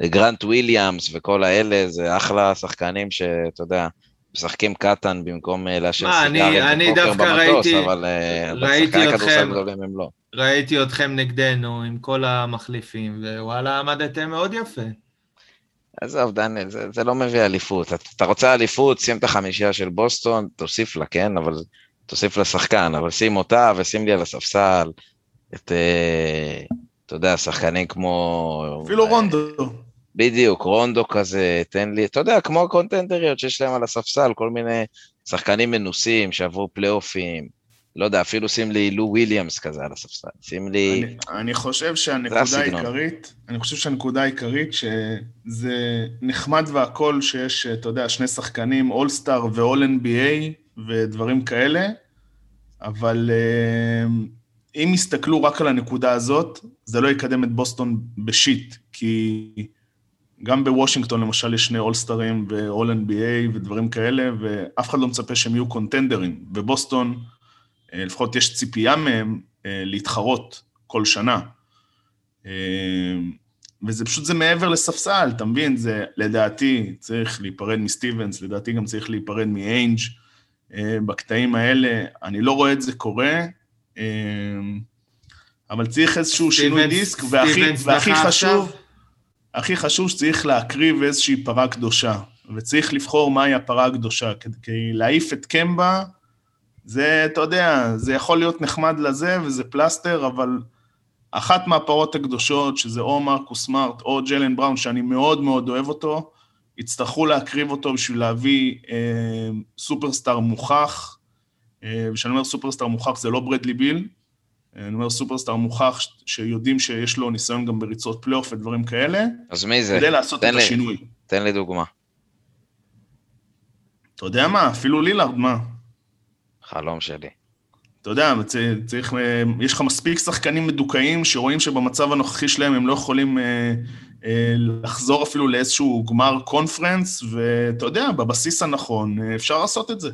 גרנט וויליאמס וכל האלה, זה אחלה שחקנים שאתה יודע, משחקים קטן במקום אה, אני- סיגרים אני ופוקר דווקא במטוס, ראיתי- אבל אה, ראיתי בשחקני כדורסל אתכם- גדולים הם לא. ראיתי אתכם נגדנו עם כל המחליפים, ווואלה, עמדתם מאוד יפה. עזוב, דניאל, זה, זה לא מביא אליפות. אתה, אתה רוצה אליפות, שים את החמישייה של בוסטון, תוסיף לה, כן? אבל תוסיף לשחקן, אבל שים אותה ושים לי על הספסל את, אה, אתה יודע, שחקנים כמו... אפילו רונדו. בדיוק, רונדו כזה, תן לי, אתה יודע, כמו הקונטנדריות שיש להם על הספסל, כל מיני שחקנים מנוסים שעברו פלייאופים, לא יודע, אפילו שים לי לו וויליאמס כזה על הספסל, שים לי... אני, אני חושב שהנקודה. העיקרית, אני חושב שהנקודה העיקרית שזה נחמד והכל שיש, אתה יודע, שני שחקנים, אולסטאר ואול NBA ודברים כאלה, אבל אה, אם יסתכלו רק על הנקודה הזאת, זה לא יקדם את בוסטון בשיט, כי גם בוושינגטון למשל יש שני אולסטרים ואול NBA ודברים כאלה, ואף אחד לא מצפה שהם יהיו קונטנדרים. בבוסטון, אה, לפחות יש ציפייה מהם אה, להתחרות כל שנה. אה, וזה פשוט, זה מעבר לספסל, אתה מבין? זה, לדעתי, צריך להיפרד מסטיבנס, לדעתי גם צריך להיפרד מאיינג' בקטעים האלה. אני לא רואה את זה קורה, אבל צריך איזשהו שינוי דיסק, והכי, חשוב, עכשיו? הכי חשוב שצריך להקריב איזושהי פרה קדושה, וצריך לבחור מהי הפרה הקדושה, כדי להעיף את קמבה, זה, אתה יודע, זה יכול להיות נחמד לזה, וזה פלסטר, אבל אחת מהפרות הקדושות, שזה או מרקוס סמארט או ג'לן בראון, שאני מאוד מאוד אוהב אותו, יצטרכו להקריב אותו בשביל להביא אה, סופרסטאר מוכח, אה, וכשאני אומר סופרסטאר מוכח זה לא ברדלי ביל, אה, אני אומר סופרסטאר מוכח שיודעים שיש לו ניסיון גם בריצות פלייאוף ודברים כאלה, אז מי זה? כדי לעשות את לי. השינוי. תן לי דוגמה. אתה יודע מה? אפילו לילארד, מה? חלום שלי. אתה יודע, צריך, אה, יש לך מספיק שחקנים מדוכאים שרואים שבמצב הנוכחי שלהם הם לא יכולים אה, אה, לחזור אפילו לאיזשהו גמר קונפרנס, ואתה יודע, בבסיס הנכון אפשר לעשות את זה.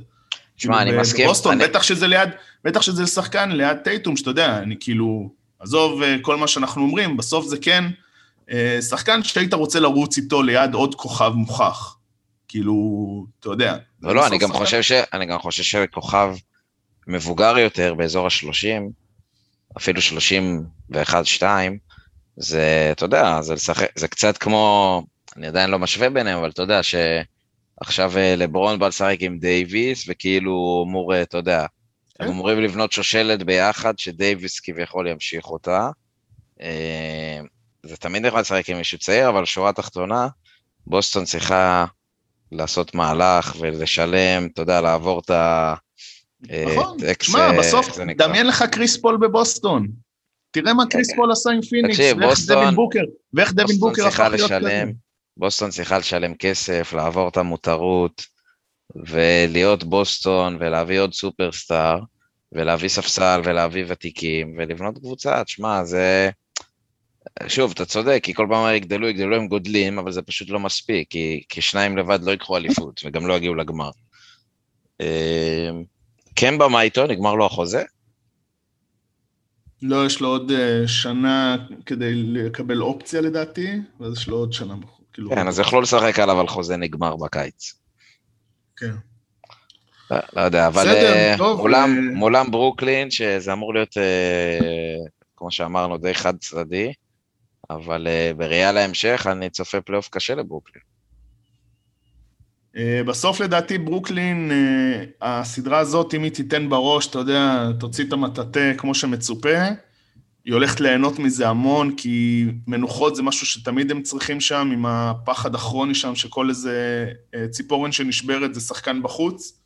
תשמע, אני מסכים, בבוסטון, אני- בטח שזה ליד, בטח שזה לשחקן ליד טייטום, שאתה יודע, אני כאילו, עזוב אה, כל מה שאנחנו אומרים, בסוף זה כן אה, שחקן שהיית רוצה לרוץ איתו ליד עוד כוכב מוכח. כאילו, אתה יודע. לא, לא, אני גם שחקן- חושב ש... אני גם חושב שכוכב מבוגר יותר, באזור ה-30, אפילו 31-2, זה, אתה יודע, זה לשחק, זה קצת כמו, אני עדיין לא משווה ביניהם, אבל אתה יודע שעכשיו אה, לברון בא לשחק עם דייוויס, וכאילו הוא אמור, אה, אתה יודע. הם אמורים לבנות שושלת ביחד, שדייוויס כביכול ימשיך אותה. אה, זה תמיד נחמד לשחק עם מישהו צעיר, אבל שורה תחתונה, בוסטון צריכה לעשות מהלך ולשלם, אתה יודע, לעבור את ה... אה, נכון, תשמע, אה, בסוף? דמיין לך קריס פול בבוסטון. תראה מה קריס. פול עשה עם פיניקס, ואיך דווין בוקר, ואיך דווין בוקר הפך להיות כזה. בוסטון צריכה לשלם כסף, לעבור את המותרות, ולהיות בוסטון, ולהביא עוד סופרסטאר, ולהביא ספסל, ולהביא ותיקים, ולבנות קבוצה. תשמע, זה... שוב, אתה צודק, כי כל פעם יגדלו, יגדלו, הם גודלים, אבל זה פשוט לא מספיק, כי, כי שניים לבד לא ייקחו אליפות, וגם לא יגיעו לגמר. אה, קמבה, מה איתו? נגמר לו החוזה? לא, יש לו עוד אה, שנה כדי לקבל אופציה לדעתי, ואז יש לו עוד שנה. כאילו, כן, אז יכלו לשחק עליו על חוזה נגמר בקיץ. כן. לא, לא יודע, אבל בסדר, אה, טוב, מולם, אה, מולם ברוקלין, שזה אמור להיות, אה, כמו שאמרנו, די חד צדדי, אבל אה, בראייה להמשך, אני צופה פלייאוף קשה לברוקלין. אה, בסוף לדעתי ברוקלין, אה, הסדרה הזאת, אם היא תיתן בראש, אתה יודע, תוציא את המטאטא כמו שמצופה, היא הולכת ליהנות מזה המון, כי מנוחות זה משהו שתמיד הם צריכים שם, עם הפחד הכרוני שם, שכל איזה אה, ציפורן שנשברת זה שחקן בחוץ.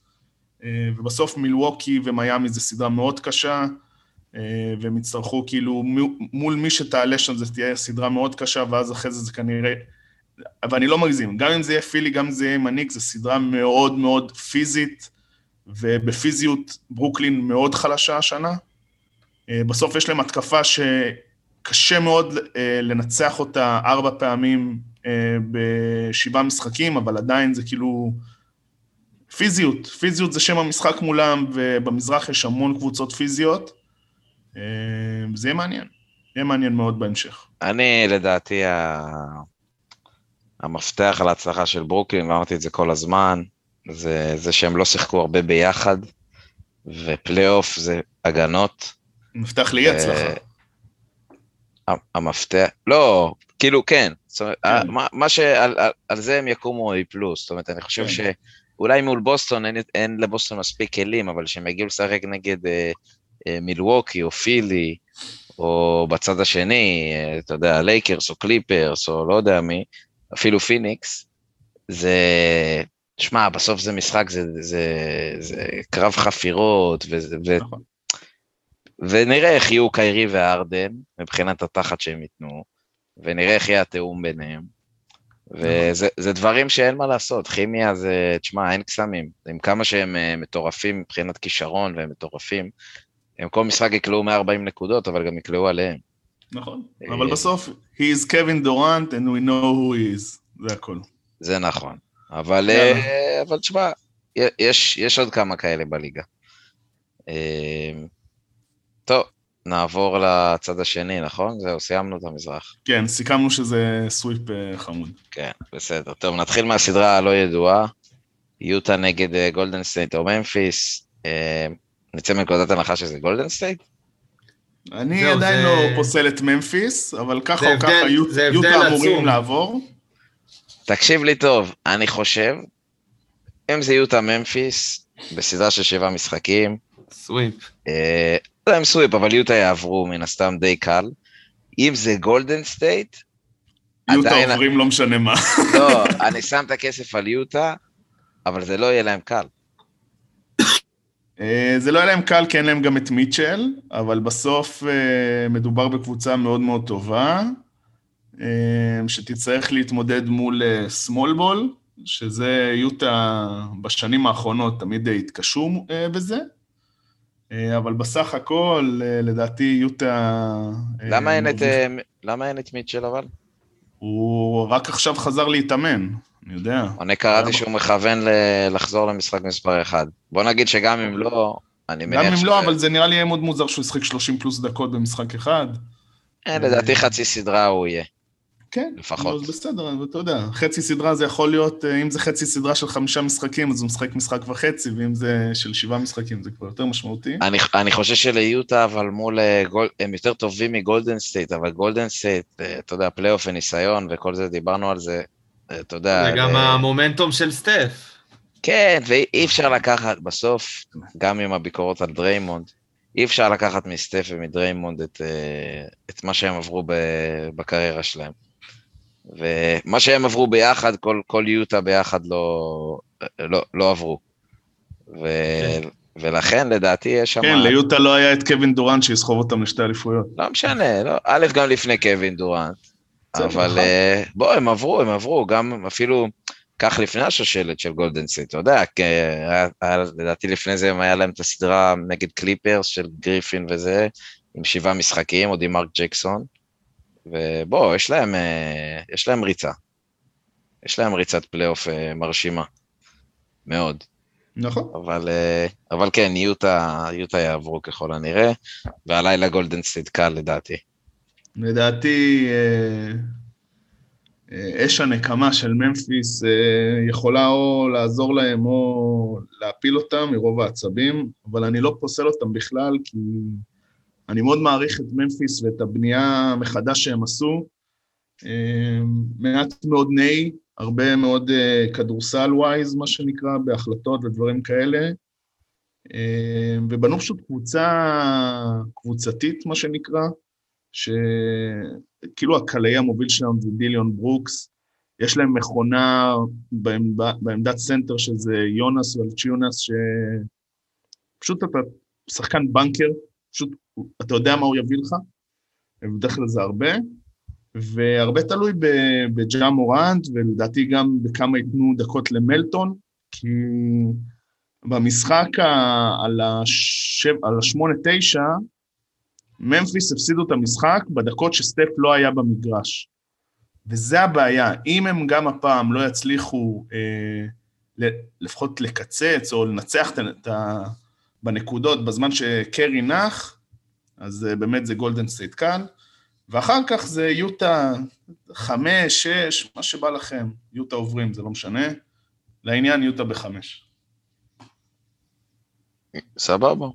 אה, ובסוף מילווקי ומיאמי זה סדרה מאוד קשה, אה, והם יצטרכו כאילו, מול מי שתעלה שם זה תהיה סדרה מאוד קשה, ואז אחרי זה זה כנראה... אבל אני לא מגזים, גם אם זה יהיה פילי, גם אם זה יהיה מניק, זו סדרה מאוד מאוד פיזית, ובפיזיות ברוקלין מאוד חלשה השנה. אה, בסוף יש להם התקפה שקשה מאוד אה, לנצח אותה ארבע פעמים אה, בשבעה משחקים, אבל עדיין זה כאילו... פיזיות, פיזיות זה שם המשחק מולם, ובמזרח יש המון קבוצות פיזיות. זה יהיה מעניין, יהיה מעניין מאוד בהמשך. אני, לדעתי, ה... המפתח על ההצלחה של ברוקלין, ואמרתי את זה כל הזמן, זה, זה שהם לא שיחקו הרבה ביחד, ופלייאוף זה הגנות. מפתח לאי הצלחה. אה, המפתח, לא, כאילו כן, זאת אומרת, כן. מה, מה שעל על, על זה הם יקומו או יפלו, זאת אומרת, אני חושב כן. שאולי מול בוסטון אין, אין לבוסטון מספיק כלים, אבל כשהם יגיעו לשחק נגד אה, אה, מילווקי או פילי, או בצד השני, אה, אתה יודע, לייקרס או קליפרס או לא יודע מי, אפילו פיניקס, זה, שמע, בסוף זה משחק, זה, זה, זה קרב חפירות, וזה, נכון. ונראה איך יהיו קיירי והארדן, מבחינת התחת שהם ייתנו, ונראה איך יהיה התיאום ביניהם. וזה זה דברים שאין מה לעשות, כימיה זה, תשמע, אין קסמים. עם כמה שהם אה, מטורפים מבחינת כישרון והם מטורפים, הם כל משחק יקלעו 140 נקודות, אבל גם יקלעו עליהם. נכון. אה, אבל בסוף, he is Kevin Durant and we know who he is. זה הכל. זה נכון. אבל. אה, אבל תשמע, יש, יש עוד כמה כאלה בליגה. טוב, נעבור לצד השני, נכון? זהו, סיימנו את המזרח. כן, סיכמנו שזה סוויפ אה, חמוד. כן, בסדר. טוב, נתחיל מהסדרה הלא ידועה, יוטה נגד אה, גולדן סטייט או ממפיס. אה, נצא מנקודת הנחה שזה גולדן סטייט? אני זהו, עדיין זה- לא פוסל את ממפיס, אבל ככה או ככה הבדל- יוט- זה הבדל יוטה אמורים. לעבור. תקשיב לי טוב, אני חושב, אם זה יוטה ממפיס, בסדרה של שבעה משחקים, סוויפ. אה, לא הם סוויפ, אבל יוטה יעברו מן הסתם די קל. אם זה גולדן סטייט, יוטה עדיין- עוברים לא משנה מה. לא, אני שם את הכסף על יוטה, אבל זה לא יהיה להם קל. אה, זה לא היה להם קל, כי אין להם גם את מיטשל, אבל בסוף אה, מדובר בקבוצה מאוד מאוד טובה, שתצטרך להתמודד מול סמול בול, שזה יוטה בשנים האחרונות תמיד התקשו בזה, אבל בסך הכל, אה, לדעתי יוטה... אה, למה אין את, אה, למה אין את מיטשל אבל? הוא רק עכשיו חזר להתאמן, אני יודע. אני קראתי? שהוא מכוון לחזור למשחק מספר 1. בוא נגיד שגם אם לא, אני מניח גם אם לא, אבל זה נראה לי יהיה מאוד מוזר שהוא ישחק 30 פלוס דקות במשחק אחד. אה, לדעתי חצי סדרה הוא יהיה. כן, לפחות. אז בסדר, אבל אתה יודע, חצי סדרה זה יכול להיות, אה, אם זה חצי סדרה של חמישה משחקים, אז הוא משחק משחק וחצי, ואם זה של שבעה משחקים, זה כבר יותר משמעותי. אני, אני חושב שליוטה, אבל מול אה, גול, הם יותר טובים מגולדן סטייט, אבל גולדן סטייט, אה, אתה יודע, פלייאוף וניסיון וכל זה, דיברנו על זה, אתה יודע. זה גם ל- המומנטום של סטף. כן, ואי אפשר לקחת, בסוף, גם עם הביקורות על דריימונד, אי אפשר לקחת מסטף ומדריימונד את, את מה שהם עברו ב- בקריירה שלהם. ומה שהם עברו ביחד, כל, כל יוטה ביחד לא, לא, לא עברו. ו, ולכן, לדעתי, יש שם... כן, ליוטה לא היה את קווין דורנט שיסחוב אותם לשתי אליפויות. לא משנה, לא, א', גם לפני קווין דורנט, אבל נכון. אה, בוא, הם עברו, הם עברו, גם אפילו כך לפני השושלת של גולדן סטייט, אתה יודע, לדעתי לפני זה היה להם את הסדרה נגד קליפרס של גריפין וזה, עם שבעה משחקים, עוד עם מרק ג'קסון, ובוא, יש להם, אה, יש להם ריצה. יש להם ריצת פלייאוף אה, מרשימה, מאוד. נכון. אבל, אה, אבל כן, יוטה, יוטה יעברו ככל הנראה, והלילה גולדן סטייט קל לדעתי. לדעתי, אש הנקמה של ממפיס יכולה או לעזור להם או להפיל אותם מרוב העצבים, אבל אני לא פוסל אותם בכלל, כי אני מאוד מעריך את ממפיס ואת הבנייה מחדש שהם עשו. אה, מעט מאוד נאי, הרבה מאוד אה, כדורסל wise, מה שנקרא, בהחלטות ודברים כאלה. אה, ובנו פשוט קבוצה קבוצתית, מה שנקרא, שכאילו הקלעי המוביל שלהם זה דילון ברוקס, יש להם מכונה בעמדה, בעמדת סנטר שזה יונס ולנצ'יונס, שפשוט אתה שחקן בנקר, פשוט אתה יודע מה הוא יביא לך, ובדרך כלל זה הרבה, והרבה תלוי בג'ה מורנט, ולדעתי גם בכמה ייתנו דקות למלטון, כי במשחק ה- על השמונה-תשע, ממפיס הפסידו את המשחק בדקות שסטף לא היה במגרש. וזה הבעיה, אם הם גם הפעם לא יצליחו אה, לפחות לקצץ או לנצח את ה... בנקודות בזמן שקרי נח, אז אה, באמת זה גולדן סטייט קל, ואחר כך זה יוטה חמש, שש, מה שבא לכם. יוטה עוברים, זה לא משנה. לעניין יוטה בחמש. סבבה.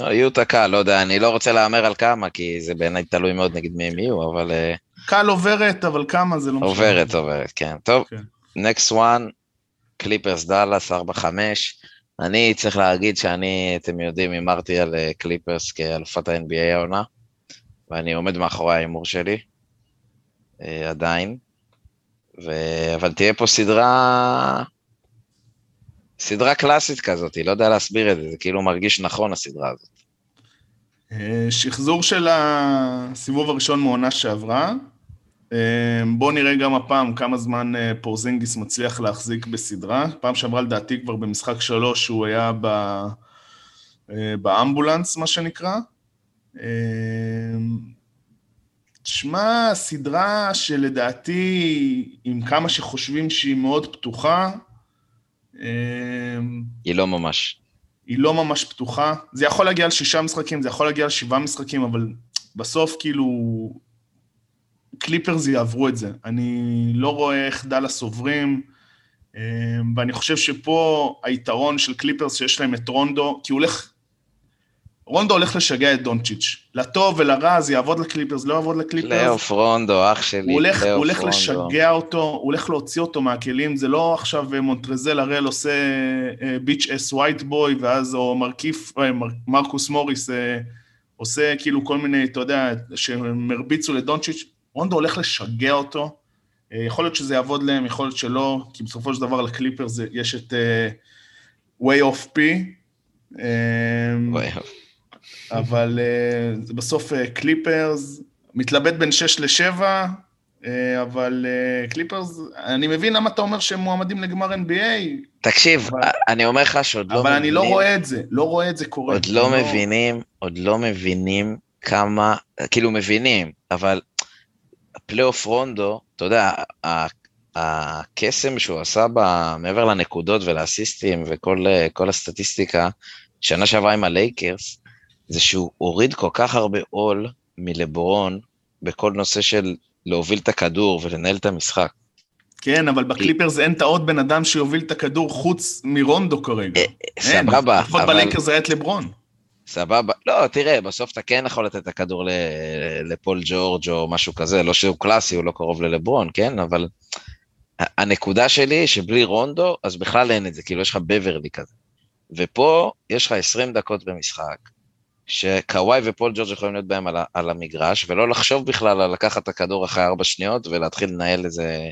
לא, יוטה קל, לא יודע, אני לא רוצה להמר על כמה, כי זה בעיניי תלוי מאוד נגד מי הם יהיו, אבל אה, קל עוברת, אבל כמה זה לא משנה. עוברת, עוברת, כן. טוב. next one, קליפרס דאלאס, 4-5. אני צריך להגיד שאני, אתם יודעים, הימרתי על אה, קליפרס כאלופת ה-NBA העונה, ואני עומד מאחורי ההימור שלי, אה, עדיין. ו... אבל תהיה פה סדרה... סדרה קלאסית כזאת, לא יודע להסביר את זה, זה כאילו מרגיש נכון הסדרה הזאת. אה, שחזור של הסיבוב הראשון מעונה שעברה. אה, בואו נראה גם הפעם כמה זמן אה, פורזינגיס מצליח להחזיק בסדרה. פעם שעברה לדעתי כבר במשחק שלוש הוא היה ב... אה, באמבולנס, מה שנקרא. אה, תשמע, סדרה שלדעתי, עם כמה שחושבים שהיא מאוד פתוחה, אה, היא לא ממש. היא לא ממש פתוחה. זה יכול להגיע לשישה משחקים, זה יכול להגיע לשבעה משחקים, אבל בסוף כאילו קליפרס יעברו את זה. אני לא רואה איך דאלאס עוברים, אה, ואני חושב שפה היתרון של קליפרס שיש להם את רונדו, כי הוא הולך... רונדו הולך לשגע את דונצ'יץ'. לטוב ולרע זה יעבוד לקליפרס, לא יעבוד לקליפרס. פלייאוף רונדו, אח שלי, הוא הולך, הוא הולך רונדו. לשגע אותו, הוא הולך להוציא אותו מהכלים, זה לא עכשיו אה, מונטרזל הראל עושה bitch ass white boy, ואז, או מרכיף, אה, מר, מרקוס מוריס עושה כאילו כל מיני, אתה יודע, שהם הרביצו לדונצ'יץ', רונדו הולך לשגע אותו, אה, יכול להיות שזה יעבוד להם, יכול להיות שלא, כי בסופו של דבר לקליפר זה, יש את אה, way of P, אה, וואי, אבל אה, זה בסוף קליפרס, מתלבט בין 6 ל-7, אבל אה, קליפרס, אני מבין למה אתה אומר שהם מועמדים לגמר NBA, תקשיב, אבל- אני אומר לך שעוד לא אבל אני לא מבינים- רואה את זה, לא רואה את זה קורה. עוד לא אני מבינים, עוד לא מבינים כמה, כאילו מבינים, אבל הפלייאוף רונדו, אתה יודע, הקסם שהוא עשה ב, מעבר לנקודות ולאסיסטים וכל אה, הסטטיסטיקה, שנה שעברה עם הלייקרס, זה שהוא הוריד כל כך הרבה עול מלברון בכל נושא של להוביל את הכדור ולנהל את המשחק. כן, אבל בקליפרס אין את העוד בן אדם שיוביל את הכדור חוץ מרונדו כרגע. אין, סבבה, לפחות אבל... בלייקרס זה היה את לברון. סבבה. לא, תראה, בסוף אתה כן יכול לתת את הכדור לפול ג'ורג' או משהו כזה, לא שהוא קלאסי, הוא לא קרוב ללברון, כן? אבל הנקודה שלי שבלי רונדו, אז בכלל אין את זה, כאילו יש לך בברלי כזה. ופה יש לך 20 דקות במשחק, שקוואי ופול ג'ורג' יכולים להיות בהם על, על המגרש, ולא לחשוב בכלל על לקחת את הכדור אחרי 4 שניות ולהתחיל לנהל איזה,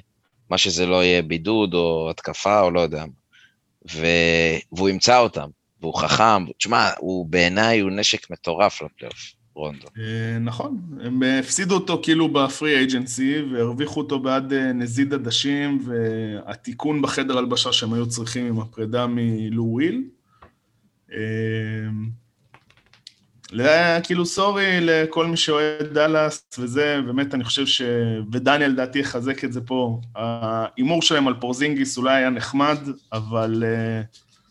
מה שזה לא יהיה בידוד או התקפה או לא יודע. ו... והוא ימצא אותם. והוא חכם, תשמע, הוא בעיניי הוא נשק מטורף לפלייאוף, רונדו. אה, נכון, הם הפסידו אותו כאילו ב free agency, והרוויחו אותו בעד אה, נזיד עדשים, והתיקון בחדר הלבשה שהם היו צריכים עם הפרידה מלו וויל. אה, כאילו sorry לכל מי שאוהד דאלאס וזה, באמת אני חושב ש... ודניאל לדעתי יחזק את זה פה. ההימור שלהם על פורזינגיס אולי היה נחמד, אבל אה,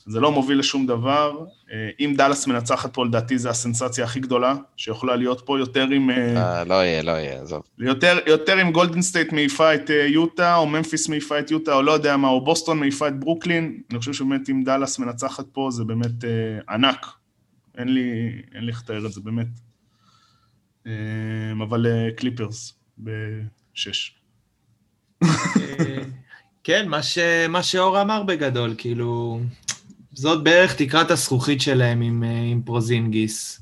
זה לא מוביל לשום דבר. אה, אם דאלאס מנצחת פה, לדעתי זו הסנסציה הכי גדולה שיכולה להיות פה, יותר עם, אה, אה, לא יהיה, לא יהיה, עזוב. יותר, יותר עם גולדן סטייט מעיפה את יוטה, או ממפיס מעיפה את יוטה, או לא יודע מה, או בוסטון מעיפה את ברוקלין. אני חושב שבאמת אם דאלאס מנצחת פה, זה באמת ענק. אין לי, אין לי איך לתאר את זה, באמת. אבל קליפרס בשש. כן, מה, ש... מה שאור אמר בגדול, כאילו, זאת בערך תקרת הזכוכית שלהם עם, אה, עם פורזינגיס.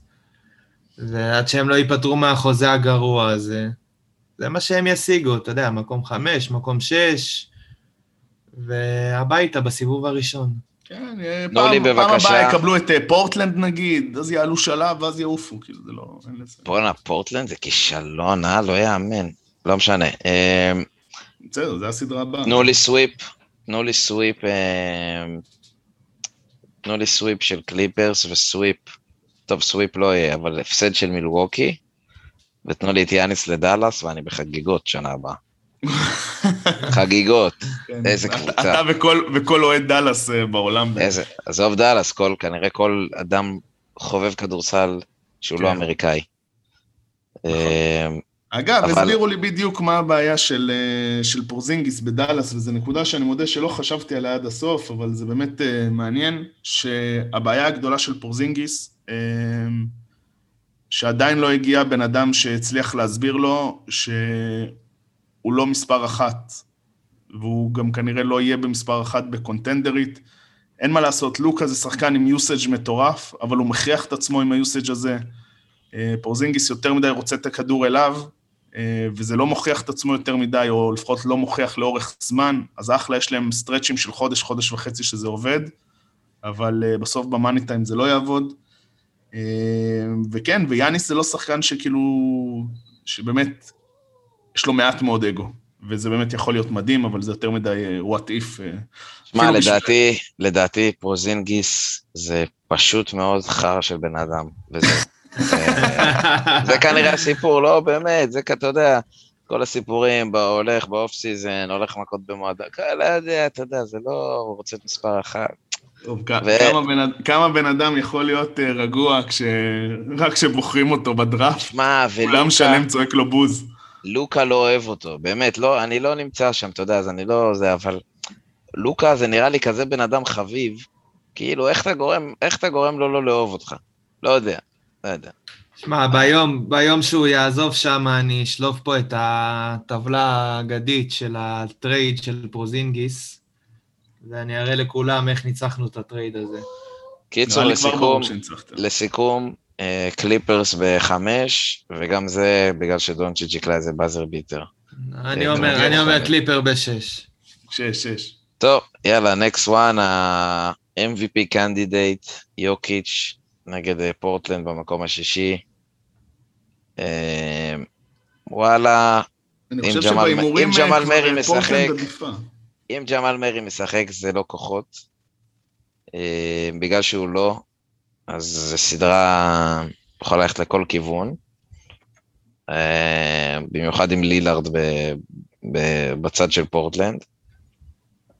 ועד שהם לא ייפטרו מהחוזה הגרוע הזה, זה מה שהם ישיגו, אתה יודע, מקום חמש, מקום שש, והביתה בסיבוב הראשון. כן, אה, תנו פעם, פעם. הבאה יקבלו את אה, פורטלנד נגיד, אז יעלו שלב, ואז יעופו, כאילו, זה לא... בואנה, פורטלנד זה כישלון, אה? לא יאמן. לא משנה. בסדר, זה הסדרה הבאה. תנו לי sweep, תנו לי sweep, אה, תנו לי sweep של קליפרס ו sweep, טוב, sweep לא יהיה, אבל הפסד של מילווקי, ותנו לי את יאניס לדאלאס, ואני בחגיגות שנה הבאה. חגיגות, כן. איזה קבוצה. אתה וכל- אוהד דאלאס אה, בעולם. איזה, עזוב דאלאס, כנראה כל אדם חובב כדורסל שהוא לא כן. אמריקאי. אגב, אבל- הסבירו לי בדיוק מה הבעיה של, אה, של פורזינגיס בדאלאס, וזו נקודה שאני מודה שלא חשבתי עליה עד הסוף, אבל זה באמת אה, מעניין, שהבעיה הגדולה של פורזינגיס, אה, שעדיין לא הגיע בן אדם שהצליח להסביר לו שהוא לא מספר אחת, והוא גם כנראה לא יהיה במספר אחת בקונטנדרית. אין מה לעשות, לוקה זה שחקן עם יוסאג' מטורף, אבל הוא מכריח את עצמו עם היוסאג' הזה. פורזינגיס יותר מדי רוצה את הכדור אליו, וזה לא מוכיח את עצמו יותר מדי, או לפחות לא מוכיח לאורך זמן, אז אחלה, יש להם סטרצ'ים של חודש, חודש וחצי שזה עובד, אבל אה, בסוף במאני טיים זה לא יעבוד. אה, וכן, ויאניס זה לא שחקן שכאילו, שבאמת, יש לו מעט מאוד אגו, וזה באמת יכול להיות מדהים, אבל זה יותר מדי אה, what if. אה, שמע, אפילו בשביל- לדעתי, לדעתי פורזינגיס זה פשוט מאוד חרא של בן אדם, וזה... אה, זה כנראה הסיפור, לא, באמת, זה, אתה יודע, כל הסיפורים, הולך ב off season, הולך מכות במועדון, לא יודע, אתה יודע, זה לא, הוא רוצה את מספר אחת. טוב, ו- כמה בן אד- כמה בן אדם יכול להיות אה, רגוע כש... רק כשבוחרים אותו בדראפט? כולם ולוקה, שלם צועק לו בוז. לוקה לא אוהב אותו, באמת, לא, אני לא נמצא שם, אתה יודע, אז אני לא זה, אבל לוקה זה נראה לי כזה בן אדם חביב, כאילו, איך אתה גורם, איך אתה גורם לו לא לאהוב אותך? לא יודע, לא יודע. שמע, ביום, ביום שהוא יעזוב שם, אני אשלוף פה את הטבלה האגדית של ה trade של פורזינגיס, ואני אראה לכולם איך ניצחנו את ה trade הזה. קיצור, כבר לסיכום. לסיכום, אה, קליפרס בחמש, וגם זה בגלל שדונצ'יץ' יקלע איזה buzzer beater. אני זה אומר, אני אומר. קליפרס בשש. שש, שש. טוב, יאללה, next one, ה-MVP candidate, יוקיץ' נגד אה, פורטלנד במקום השישי. אה, וואלה, אם ג'מאל- אם אה, ג'מאל מרי משחק-. אם ג'מאל מרי משחק זה לא כוחות. בגלל שהוא לא, אז זו סדרה יכולה ללכת לכל כיוון. במיוחד עם לילארד בצד של פורטלנד.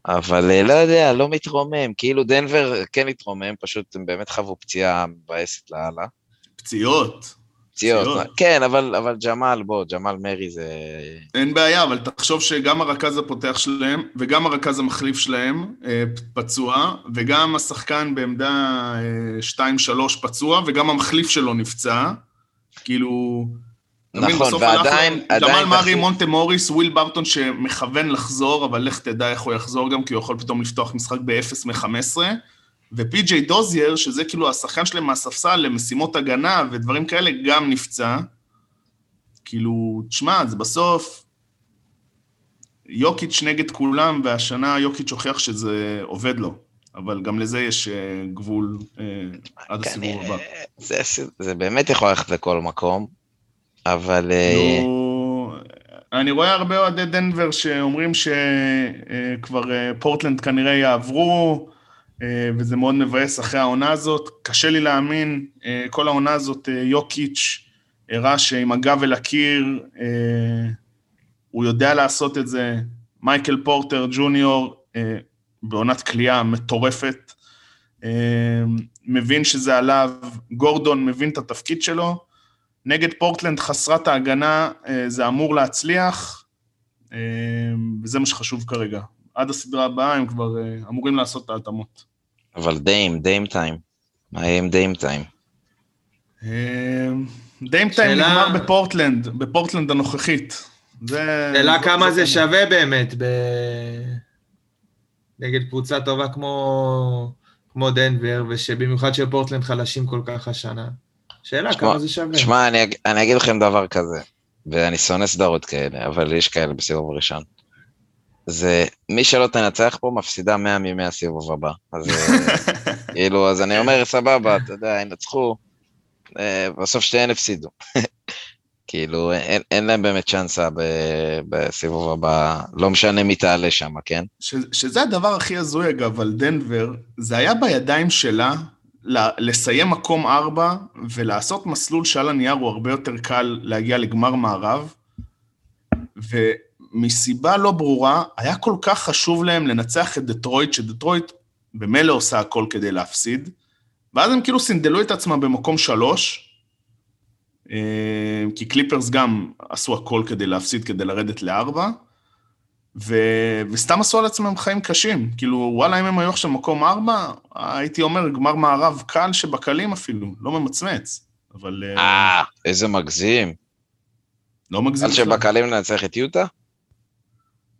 אבל אה, לא יודע, לא מתרומם. כאילו דנבר כן התרומם, פשוט הם באמת חוו פציעה מבאסת לאללה. פציעות. פציעות, פציעות. כן, אבל, אבל ג'מאל, בוא, ג'מאל מרי זה... אין בעיה, אבל תחשוב שגם הרכז הפותח שלהם, וגם הרכז המחליף שלהם אה, פצוע, וגם השחקן בעמדה אה, 2-3 פצוע, וגם המחליף שלו נפצע. כאילו... נכון, ועדיין, עדיין... ג'מאל מארי, מונטה מוריס, וויל ברטון שמכוון לחזור, אבל לך תדע איך הוא יחזור גם, כי הוא יכול פתאום לפתוח משחק ב-0 מ-15. ופי.ג'יי דוזייר, שזה כאילו השחקן שלהם מהספסל למשימות הגנה ודברים כאלה, גם נפצע. כאילו, תשמע, זה בסוף... יוקיץ' נגד כולם, והשנה יוקיץ' הוכיח שזה עובד לו. אבל גם לזה יש אה, גבול אה, עד הסיבוב כנראה, הבא. זה, זה באמת יכול ללכת לכל מקום, אבל... אה, אני רואה הרבה אוהדי דנבר שאומרים שכבר פורטלנד כנראה יעברו, אה, וזה מאוד מבאס אחרי העונה הזאת. קשה לי להאמין, אה, כל העונה הזאת אה, יוקיץ' הראה שעם הגב אל הקיר, אה, הוא יודע לעשות את זה. מייקל פורטר ג'וניור, אה, בעונת כליאה מטורפת, אה, מבין שזה עליו, גורדון מבין את התפקיד שלו. נגד פורטלנד חסרת ההגנה, אה, זה אמור להצליח, אה, וזה מה שחשוב כרגע. עד הסדרה הבאה הם כבר אה, אמורים לעשות את ההתאמות. אבל דיים, דיים טיים. מה יהיה עם דיים טיים? דיים טיים נגמר בפורטלנד, בפורטלנד הנוכחית. זה... שאלה כמה זה. שווה באמת ב... נגד קבוצה טובה כמו, כמו דנבר, ושבמיוחד שפורטלנד חלשים כל כך השנה. שאלה שמע, כמה זה שווה. שמע, אני, אני אגיד לכם דבר כזה, ואני שונא סדרות כאלה, אבל יש כאלה בסיבוב הראשון. זה, מי שלא תנצח פה מפסידה 100 מימי הסיבוב הבא. אז אה, כאילו, אז אני אומר, סבבה, אתה יודע, ינצחו, אה, בסוף שתיהן הפסידו. כאילו, אין, אין להם באמת צ'אנסה בסיבוב הבא, לא משנה מי תעלה שם, כן? ש, שזה הדבר הכי הזוי, אגב, על דנבר, זה היה בידיים שלה לסיים מקום ארבע ולעשות מסלול שעל הנייר הוא הרבה יותר קל להגיע לגמר מערב, ומסיבה לא ברורה, היה כל כך חשוב להם לנצח את דטרויט, שדטרויט במילא עושה הכל כדי להפסיד, ואז הם כאילו סינדלו את עצמם במקום שלוש, אה, כי קליפרס גם עשו הכל כדי להפסיד, כדי לרדת לארבע, ו... וסתם עשו על עצמם חיים קשים. כאילו, וואלה, אם הם היו עכשיו מקום ארבע, הייתי אומר, גמר מערב קל שבקלים אפילו, לא ממצמץ. אבל אה, אה, איזה מגזים. לא מגזים. על בכלל. שבקלים לנצח את יוטה?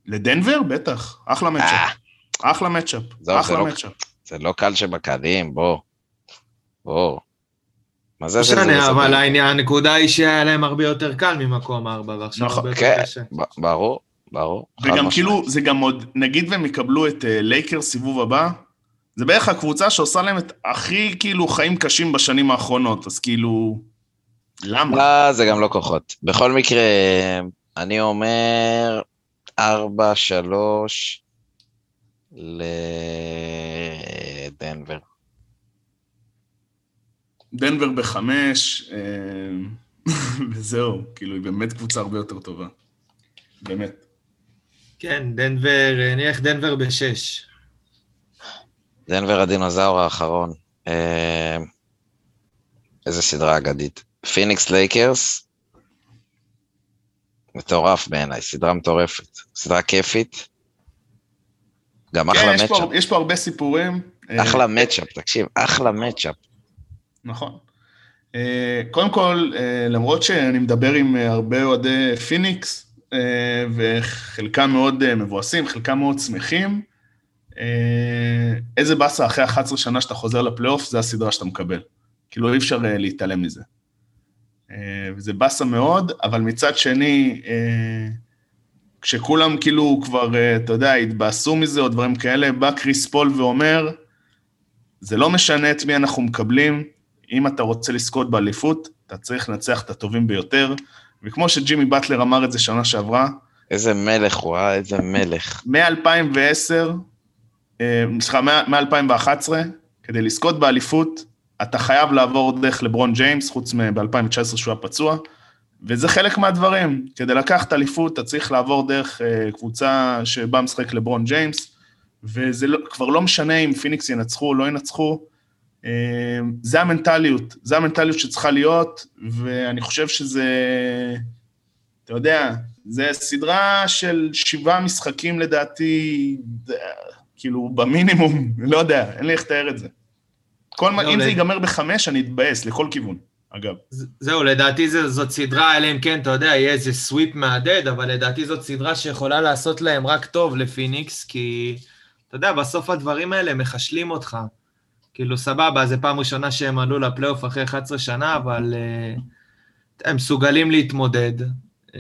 לדנבר? בטח, אחלה אה, מצ'אפ. אחלה מצ'אפ, אחלה לא- מצ'אפ. זה לא קל שבקלים, בוא. בוא. מה זה שזה- משנה, זה- אבל העניין- הנקודה היא שהיה להם הרבה יותר קל ממקום ארבע, ועכשיו נכון, הרבה יותר כן, קשה. ברור, ברור. וגם. כאילו, זה גם עוד, נגיד והם יקבלו את אה, לייקר סיבוב הבא, זה בערך הקבוצה שעושה להם את הכי כאילו חיים קשים בשנים האחרונות, אז כאילו, למה? לא, זה גם לא כוחות. בכל מקרה, אני אומר 4-3 לדנבר. דנבר בחמש, אה, וזהו, כאילו, היא באמת קבוצה הרבה יותר טובה. באמת. כן, דנבר, נניח דנבר בשש. דנבר הדינוזאור האחרון. אה, איזה סדרה אגדית. פיניקס לייקרס, מטורף בעיניי, סדרה מטורפת. סדרה כיפית. גם אחלה כן, פה, matchup. יש פה הרבה סיפורים. אה, אחלה matchup, תקשיב, אחלה matchup. נכון. אה, קודם כל, למרות שאני מדבר עם הרבה אוהדי פיניקס, וחלקם מאוד אה, מבואסים, חלקם מאוד שמחים, אה, איזה באסה אחרי 11 שנה שאתה חוזר לפלייאוף, זה הסדרה שאתה מקבל. כאילו, אי אפשר אה, להתעלם מזה. אה, וזה באסה מאוד, אבל מצד שני, אה, כשכולם כאילו כבר, אה, אתה יודע, התבאסו מזה או דברים כאלה, בא קריס פול ואומר, זה לא משנה את מי אנחנו מקבלים, אם אתה רוצה לזכות באליפות, אתה צריך לנצח את הטובים ביותר, וכמו שג'ימי באטלר אמר את זה שנה שעברה, איזה מלך הוא, אה? איזה מלך. מ-2010, אה, סליחה, מ-2011, כדי לזכות באליפות, אתה חייב לעבור דרך לברון ג'יימס, חוץ מב-2019 שהוא היה פצוע, וזה חלק מהדברים. כדי לקחת אליפות, אתה צריך לעבור דרך אה, קבוצה שבה משחק לברון ג'יימס, וזה לא, כבר לא משנה אם פיניקס ינצחו או לא ינצחו, זה המנטליות, זה המנטליות שצריכה להיות, ואני חושב שזה, אתה יודע, זה סדרה של שבעה משחקים לדעתי, כאילו במינימום, לא יודע, אין לי איך לתאר את זה. כל מה, לא, אם זה ייגמר בחמש, אני אתבאס, לכל כיוון, אגב. זהו, לדעתי זה- זאת סדרה, אלא אם כן, אתה יודע, יהיה איזה סוויפ מהדהד, אבל לדעתי זאת סדרה שיכולה לעשות להם רק טוב לפיניקס, כי, אתה יודע, בסוף הדברים האלה מחשלים אותך. כאילו, סבבה, זו פעם ראשונה שהם עלו לפלייאוף אחרי 11 שנה, אבל uh, הם מסוגלים להתמודד. אה,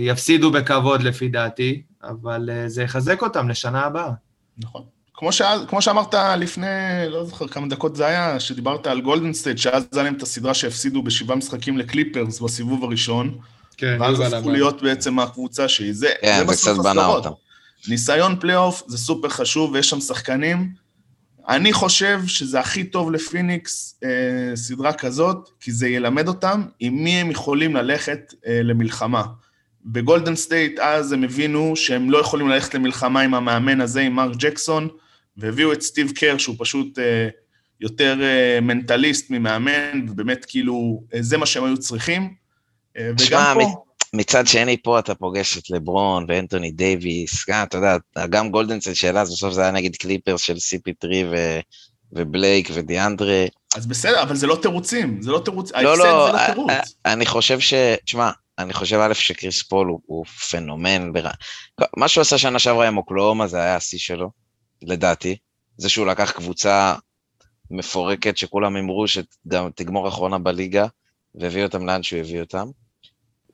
יפסידו בכבוד לפי דעתי, אבל אה, זה יחזק אותם לשנה הבאה. נכון. כמו, שאז, כמו שאמרת לפני, לא זוכר כמה דקות זה היה, שדיברת על גולדן סטייט, שאז היה להם את הסדרה שהפסידו בשבעה משחקים לקליפרס בסיבוב הראשון, כן, ואז הפכו להיות בעצם הקבוצה שהיא. זה, כן, זה בסוף קצת בנה הסדרות. אותם. ניסיון פלייאוף זה סופר חשוב ויש שם שחקנים. אני חושב שזה הכי טוב לפיניקס אה, סדרה כזאת, כי זה ילמד אותם עם מי הם יכולים ללכת אה, למלחמה. בגולדן סטייט אז הם הבינו שהם לא יכולים ללכת למלחמה עם המאמן הזה, עם מרק ג'קסון, והביאו את סטיב קר, שהוא פשוט אה, יותר אה, מנטליסט ממאמן, ובאמת כאילו, אה, זה מה שהם היו צריכים. אה, וגם פה... מצד שני, פה אתה פוגש את לברון ואנטוני דייוויס, גם, אתה יודע, גם גולדן סטייט שאלה, אז בסוף זה היה נגיד קליפרס של CP3 ו- ובלייק ודיאנדרה. אז בסדר, אבל זה לא תירוצים, זה לא תירוץ, לא, לא, זה לא אה, תירוץ. אה, אני חושב ש... תשמע, אני חושב א' שקריס פול הוא, הוא פנומן. בר... מה שהוא עשה שנה שעברה עם אוקלאומה זה היה השיא שלו, לדעתי. זה שהוא לקח קבוצה מפורקת שכולם אמרו שגם תגמור אחרונה בליגה, והביא אותם לאן שהוא הביא אותם.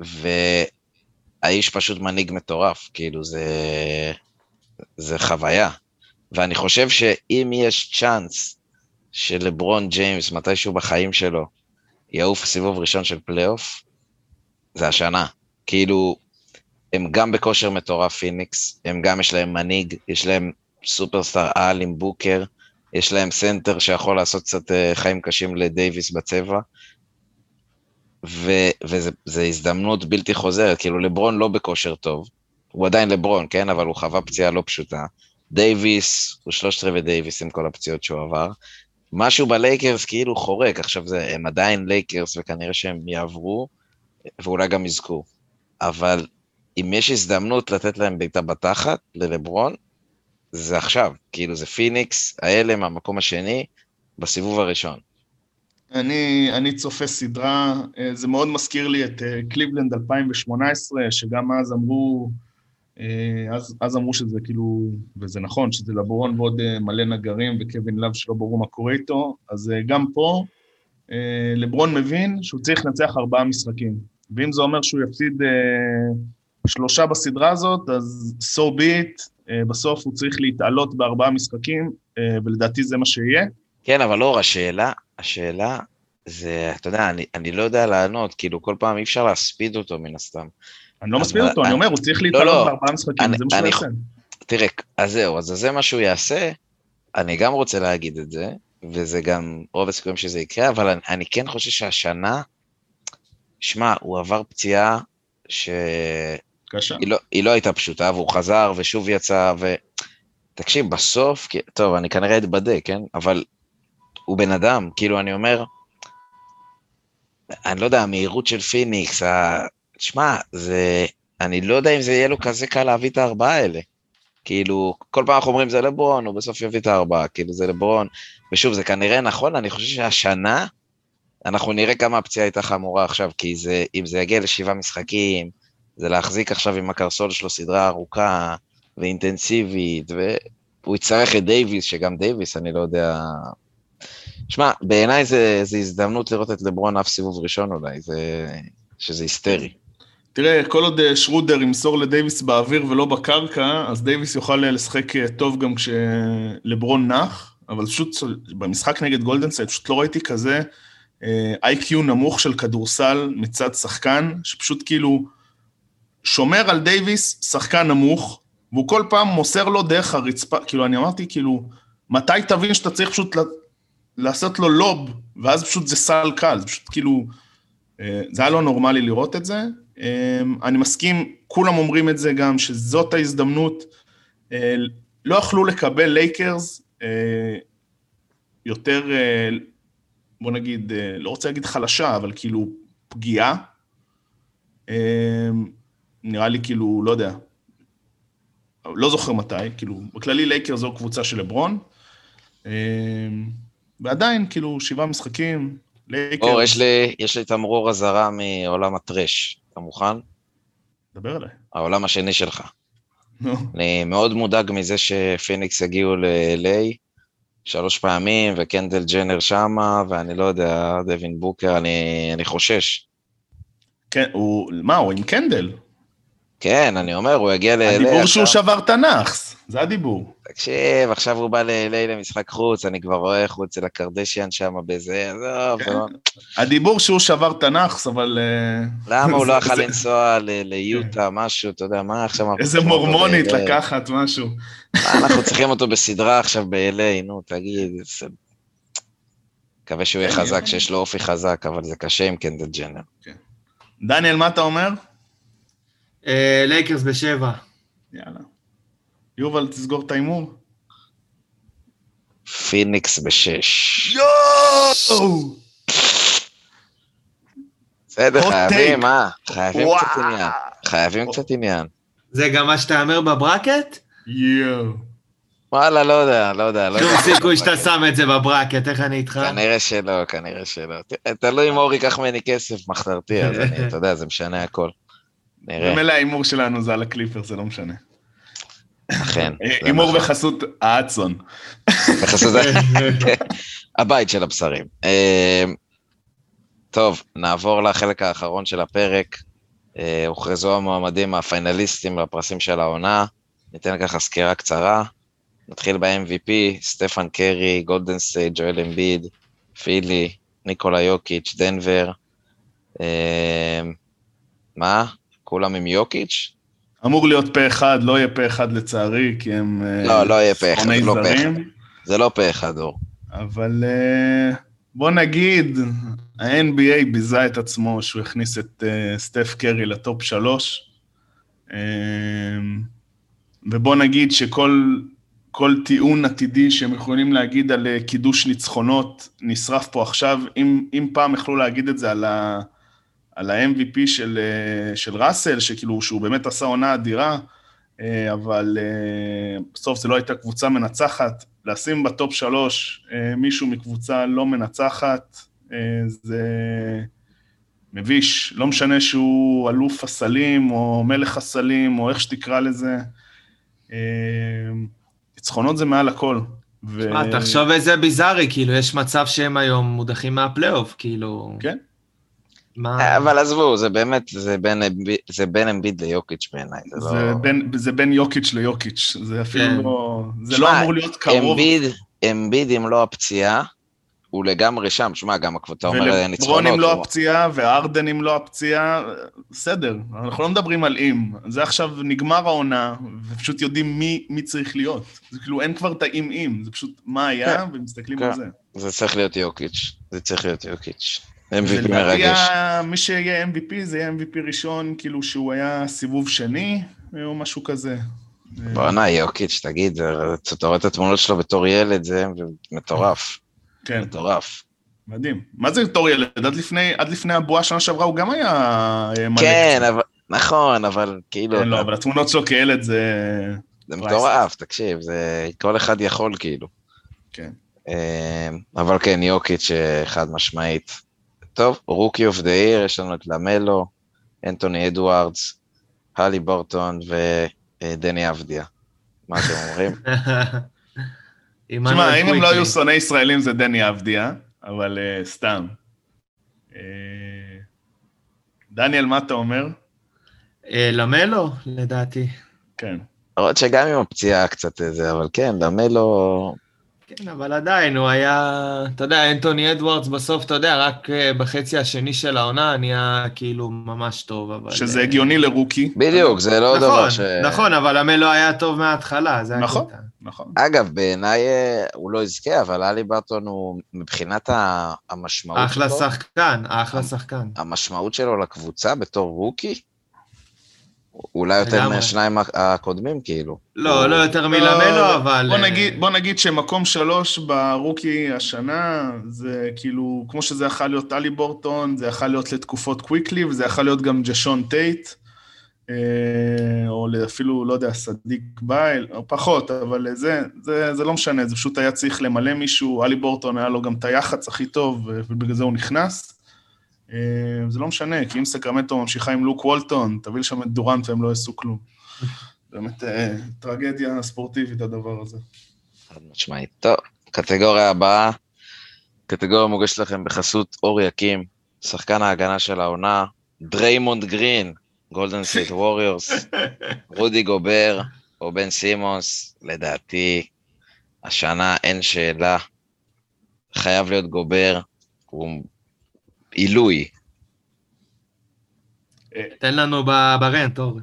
והאיש פשוט מנהיג מטורף, כאילו זה, זה חוויה. ואני חושב שאם יש צ'אנס שלברון ג'יימס מתישהו בחיים שלו יעוף סיבוב ראשון של פלייאוף, זה השנה. כאילו, הם גם בכושר מטורף פיניקס, הם גם יש להם מנהיג, יש להם סופרסטאר על עם בוקר, יש להם סנטר שיכול לעשות קצת אה, חיים קשים לדייוויס בצבע, וזו הזדמנות בלתי חוזרת, כאילו לברון לא בכושר טוב, הוא עדיין לברון, כן? אבל הוא חווה פציעה לא פשוטה. דייוויס, הוא שלושת רבעי דייוויס עם כל הפציעות שהוא עבר. משהו בלייקרס כאילו חורק, עכשיו זה, הם עדיין לייקרס וכנראה שהם יעברו, ואולי גם יזכו. אבל אם יש הזדמנות לתת להם בעיטה בתחת, ללברון, זה עכשיו. כאילו זה פיניקס, האלה מהמקום השני, בסיבוב הראשון. אני, אני צופה סדרה, אה, זה מאוד מזכיר לי את אה, קליבלנד 2018, שגם אז אמרו, אה, אז, אז אמרו שזה כאילו, וזה נכון, שזה לברון ועוד אה, מלא נגרים וקווין לאב שלא ברור מה קורה איתו, אז אה, גם פה אה, לברון מבין שהוא צריך לנצח ארבעה משחקים. ואם זה אומר שהוא יפסיד אה, שלושה בסדרה הזאת, אז so be it, אה, בסוף הוא צריך להתעלות בארבעה משחקים, אה, ולדעתי זה מה שיהיה. כן, אבל אור, השאלה, השאלה זה, אתה יודע, אני, אני לא יודע לענות, כאילו כל פעם אי אפשר להספיד אותו מן הסתם. אני לא מסביר אותו, אני אני- אומר, הוא צריך לא, להתעלות לא, בארבעה משחקים, אני- זה מה שהוא יעשה. תראה, אז זהו, אז זה מה שהוא יעשה, אני גם רוצה להגיד את זה, וזה גם רוב הסיכויים שזה יקרה, אבל אני, אני כן חושב שהשנה, שמע, הוא עבר פציעה שהיא קשה. לא, היא לא הייתה פשוטה, והוא חזר ושוב יצא, ו... תקשיב, בסוף, טוב, אני כנראה אתבדה, כן? אבל הוא בן אדם, כאילו, אני אומר, אני לא יודע, המהירות של פיניקס, ה... שמע, זה... אני לא יודע אם זה יהיה לו כזה קל להביא את הארבעה האלה. כאילו, כל פעם אנחנו אומרים זה לברון, הוא בסוף יביא את הארבעה, כאילו זה לברון. ושוב, זה כנראה נכון, אני חושב שהשנה, אנחנו נראה כמה הפציעה הייתה חמורה עכשיו, כי זה, אם זה יגיע לשבעה משחקים, זה להחזיק עכשיו עם הקרסול שלו סדרה ארוכה ואינטנסיבית, והוא יצטרך את דייוויס, שגם דייוויס, אני לא יודע... שמע, בעיניי זה הזדמנות לראות את לברון עף סיבוב ראשון אולי, זה... שזה היסטרי. תראה, כל עוד אה, שרודר ימסור לדייוויס באוויר ולא בקרקע, אז דייוויס יוכל אה, לשחק אה, טוב גם כשלברון נח, אבל פשוט במשחק נגד גולדן סטייט פשוט לא ראיתי כזה IQ נמוך של כדורסל מצד שחקן, שפשוט כאילו שומר על דייוויס, שחקן נמוך, והוא כל פעם מוסר לו דרך הרצפה, כאילו אני אמרתי כאילו, מתי תבין שאתה צריך פשוט לעשות לו lob, ואז פשוט זה סל קל, זה פשוט כאילו, אה, זה היה לא נורמלי לראות את זה. אה, אני מסכים, כולם אומרים את זה גם, שזאת ההזדמנות. אה, לא יכלו לקבל לייקרס יותר, בוא נגיד, לא רוצה להגיד חלשה, אבל כאילו פגיעה. אה, נראה לי כאילו, לא יודע, לא זוכר מתי, כאילו, בכללי לייקרס זו קבוצה של לברון. ועדיין, כאילו, שבעה משחקים, לייקרס. אור, יש לי, יש לי תמרור אזהרה מעולם ה trash. אתה מוכן? דבר אליי. העולם השני שלך. נו, אני מאוד מודאג מזה שפיניקס הגיעו ל-LA שלוש פעמים, וקנדל ג'נר שמה, ואני לא יודע, דווין בוקר, אני, אני חושש. כן, הוא, מה, הוא עם קנדל? כן, אני אומר, הוא יגיע ל-LA הדיבור שהוא שבר הנאחס, זה הדיבור. תקשיב, עכשיו הוא בא ל-LA למשחק חוץ, אני כבר רואה איך הוא אצל הקרדשיאן שם בזה, עזוב, כן. לא- הדיבור שהוא שבר הנאחס, אבל... אה, למה הוא לא יכול לנסוע ל- ליוטה, משהו, אתה יודע, מה עכשיו... איזה מורמונית? לקחת משהו. אנחנו צריכים אותו בסדרה עכשיו ב-LA, נו, תגיד. מקווה שהוא יהיה כן, חזק, יהיה. שיש לו אופי חזק, אבל זה קשה עם קנדל ג'נר. דניאל, מה אתה אומר? אה, לייקרס בשבע. יאללה. יובל, תסגור את ההימור. פיניקס בשש. יואו! בסדר, חייבים. מה? חייבים. קצת עניין. חייבים קצת עניין. זה גם מה שתהמר ב bracket? יואו. וואלה, לא יודע, לא יודע. לא שום. סיכוי שאתה שם את זה בברקט, איך אני איתך? כנראה שלא, כנראה שלא. תלוי אם אור ייקח ממני כסף מחתרתי, אז אני, אתה יודע, זה משנה הכל. נראה, ממילא ההימור שלנו זה על הקליפר, זה לא משנה. אכן. זה הימור נכון. בחסות האצון. בחסות הבית של הבשרים. אה, טוב, נעבור לחלק האחרון של הפרק. אה, הוכרזו המועמדים הפיינליסטים לפרסים של העונה. ניתן ככה סקירה קצרה. נתחיל ב-MVP, סטפן קרי, גולדן סטייט, ג'ואל אמביד, פילי, ניקולה יוקיץ', דנבר. אה, מה? כולם עם יוקיץ'? אמור להיות פה אחד, לא יהיה פה אחד לצערי, כי הם... אה, לא, לא יהיה פה אחד, שונאי לא פה אחד. זה לא פה אחד, אור. אבל אה, בוא נגיד, ה-NBA ביזה את עצמו שהוא הכניס את אה, סטף קרי לטופ שלוש, ובוא נגיד שכל כל טיעון עתידי שהם יכולים להגיד על קידוש ניצחונות נשרף פה עכשיו. אם, אם פעם יכלו להגיד את זה על, ה, על ה-MVP של, אה, של ראסל, שכאילו, שהוא באמת עשה עונה אדירה, אה, אבל אה, בסוף זו לא הייתה קבוצה מנצחת. לשים בטופ שלוש מישהו מקבוצה לא מנצחת, זה מביש. לא משנה שהוא אלוף הסלים, או מלך הסלים, או איך שתקרא לזה. ניצחונות זה מעל הכל. ו... תחשוב איזה ביזארי, כאילו, יש מצב שהם היום מודחים מהפלייאוף, כאילו... כן. מה... אבל עזבו, זה באמת, זה בין זה בין אמביד ליוקיץ' בעיניי, זה לא... זה בין, זה בין יוקיץ' ליוקיץ', זה אפילו כן. לא... זה שמע, לא אמור להיות קרוב. אמביד, אמביד אם לא הפציעה, הוא לגמרי שם. שמע, גם הקבוצה אומרת ולברון ניצחונות. אם לא הפציעה, וארדן אם לא הפציעה, בסדר, אנחנו לא מדברים על אם. זה עכשיו נגמר העונה, ופשוט יודעים מי, מי צריך להיות. זה כאילו, אין כבר את האם אם, זה פשוט מה היה, ומסתכלים כן. על זה. זה צריך להיות יוקיץ', זה צריך להיות יוקיץ'. MVP מרגש. מי שיהיה MVP זה יהיה MVP ראשון, כאילו שהוא היה סיבוב שני, או משהו כזה. בואנה, יוקיץ', תגיד, אתה רואה את התמונות שלו בתור ילד, זה מטורף, כן, מטורף. מדהים. מה זה בתור ילד? עד לפני, עד לפני הבועה שנה שעברה הוא גם היה מלא כן. אבל, נכון, אבל כאילו, כן, לא, אבל התמונות שלו כילד זה... זה מטורף, תקשיב, זה כל אחד יכול כאילו. כן. אה, אבל כן, יוקיץ' אה, חד משמעית. טוב, Rookie of the Year, יש לנו את למלו, אנטוני אדוארדס, הליבורטון ודני אבדיה. מה אתם אומרים? תשמע, אם הם לא. היו שונאי ישראלים זה דני אבדיה, אבל אה, סתם. אה, דניאל, מה אתה אומר? אה, למלו, לדעתי. כן. למרות שגם עם הפציעה קצת זה, אבל כן, למלו... כן, אבל עדיין, הוא היה... אתה יודע, אנטוני אדוארדס בסוף, אתה יודע, רק אה, בחצי השני של העונה נהיה כאילו ממש טוב, אבל... שזה אה, הגיוני לרוקי. בדיוק, זה לא דבר נכון, ש... נכון, אבל המלו היה טוב מההתחלה, זה נכון. הקטע. נכון. אגב, בעיניי אה, הוא לא יזכה, אבל אלי ברטון הוא, מבחינת המשמעות אחלה שלו, שחקן, אחלה שחקן. המשמעות שלו לקבוצה בתור rookie, אולי יותר. מהשניים הקודמים, כאילו. לא, הוא- לא יותר מלמלו, אבל... בוא אה, נגיד, בוא נגיד שמקום שלוש ב rookie השנה, זה כאילו, כמו שזה יכול להיות הליבורטון, זה יכול להיות לתקופות קוויקלי, וזה יכול להיות גם ג'שון טייט, אה, או אפילו, לא יודע, סדיק ביי, או פחות, אבל זה, זה, זה לא משנה, זה פשוט היה צריך למלא מישהו, הליבורטון היה לו גם את היח"צ הכי טוב, ובגלל זה הוא נכנס. אה, זה לא משנה, כי אם סקרמנטו ממשיכה עם לוק וולטון, תביא לשם את דורנט והם לא יעשו כלום. באמת אה, טרגדיה ספורטיבית הדבר הזה. חד משמעית. טוב, קטגוריה הבאה, קטגוריה מוגשת לכם בחסות אור יקים, שחקן ההגנה של העונה, דריימונד גרין, גולדן סטייט ווריורס, רודי גובר או בן סימונס, לדעתי, השנה אין שאלה, חייב להיות גובר, הוא עילוי. תן לנו ברנט, אור.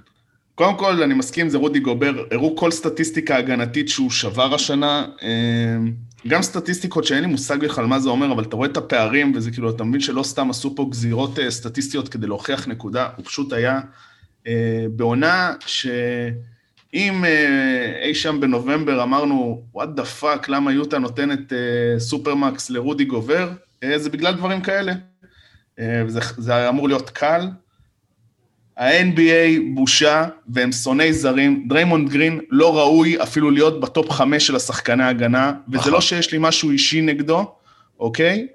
קודם כל, אני מסכים, זה רודי גובר, הראו כל סטטיסטיקה הגנתית שהוא שבר השנה, אה, גם סטטיסטיקות שאין לי מושג בכלל מה זה אומר, אבל אתה רואה את הפערים, וזה כאילו, אתה מבין שלא סתם עשו פה גזירות אה, סטטיסטיות כדי להוכיח נקודה, הוא פשוט היה אה, בעונה שאם אה, אי שם בנובמבר אמרנו, what the fuck, למה יוטה נותנת אה, סופרמקס לרודי גובר, אה, זה בגלל דברים כאלה. אה, וזה זה אמור להיות קל, ה-NBA בושה, והם שונאי זרים. דריימונד גרין לא ראוי אפילו להיות בטופ חמש של השחקני ההגנה, וזה נכון. לא שיש לי משהו אישי נגדו, אוקיי?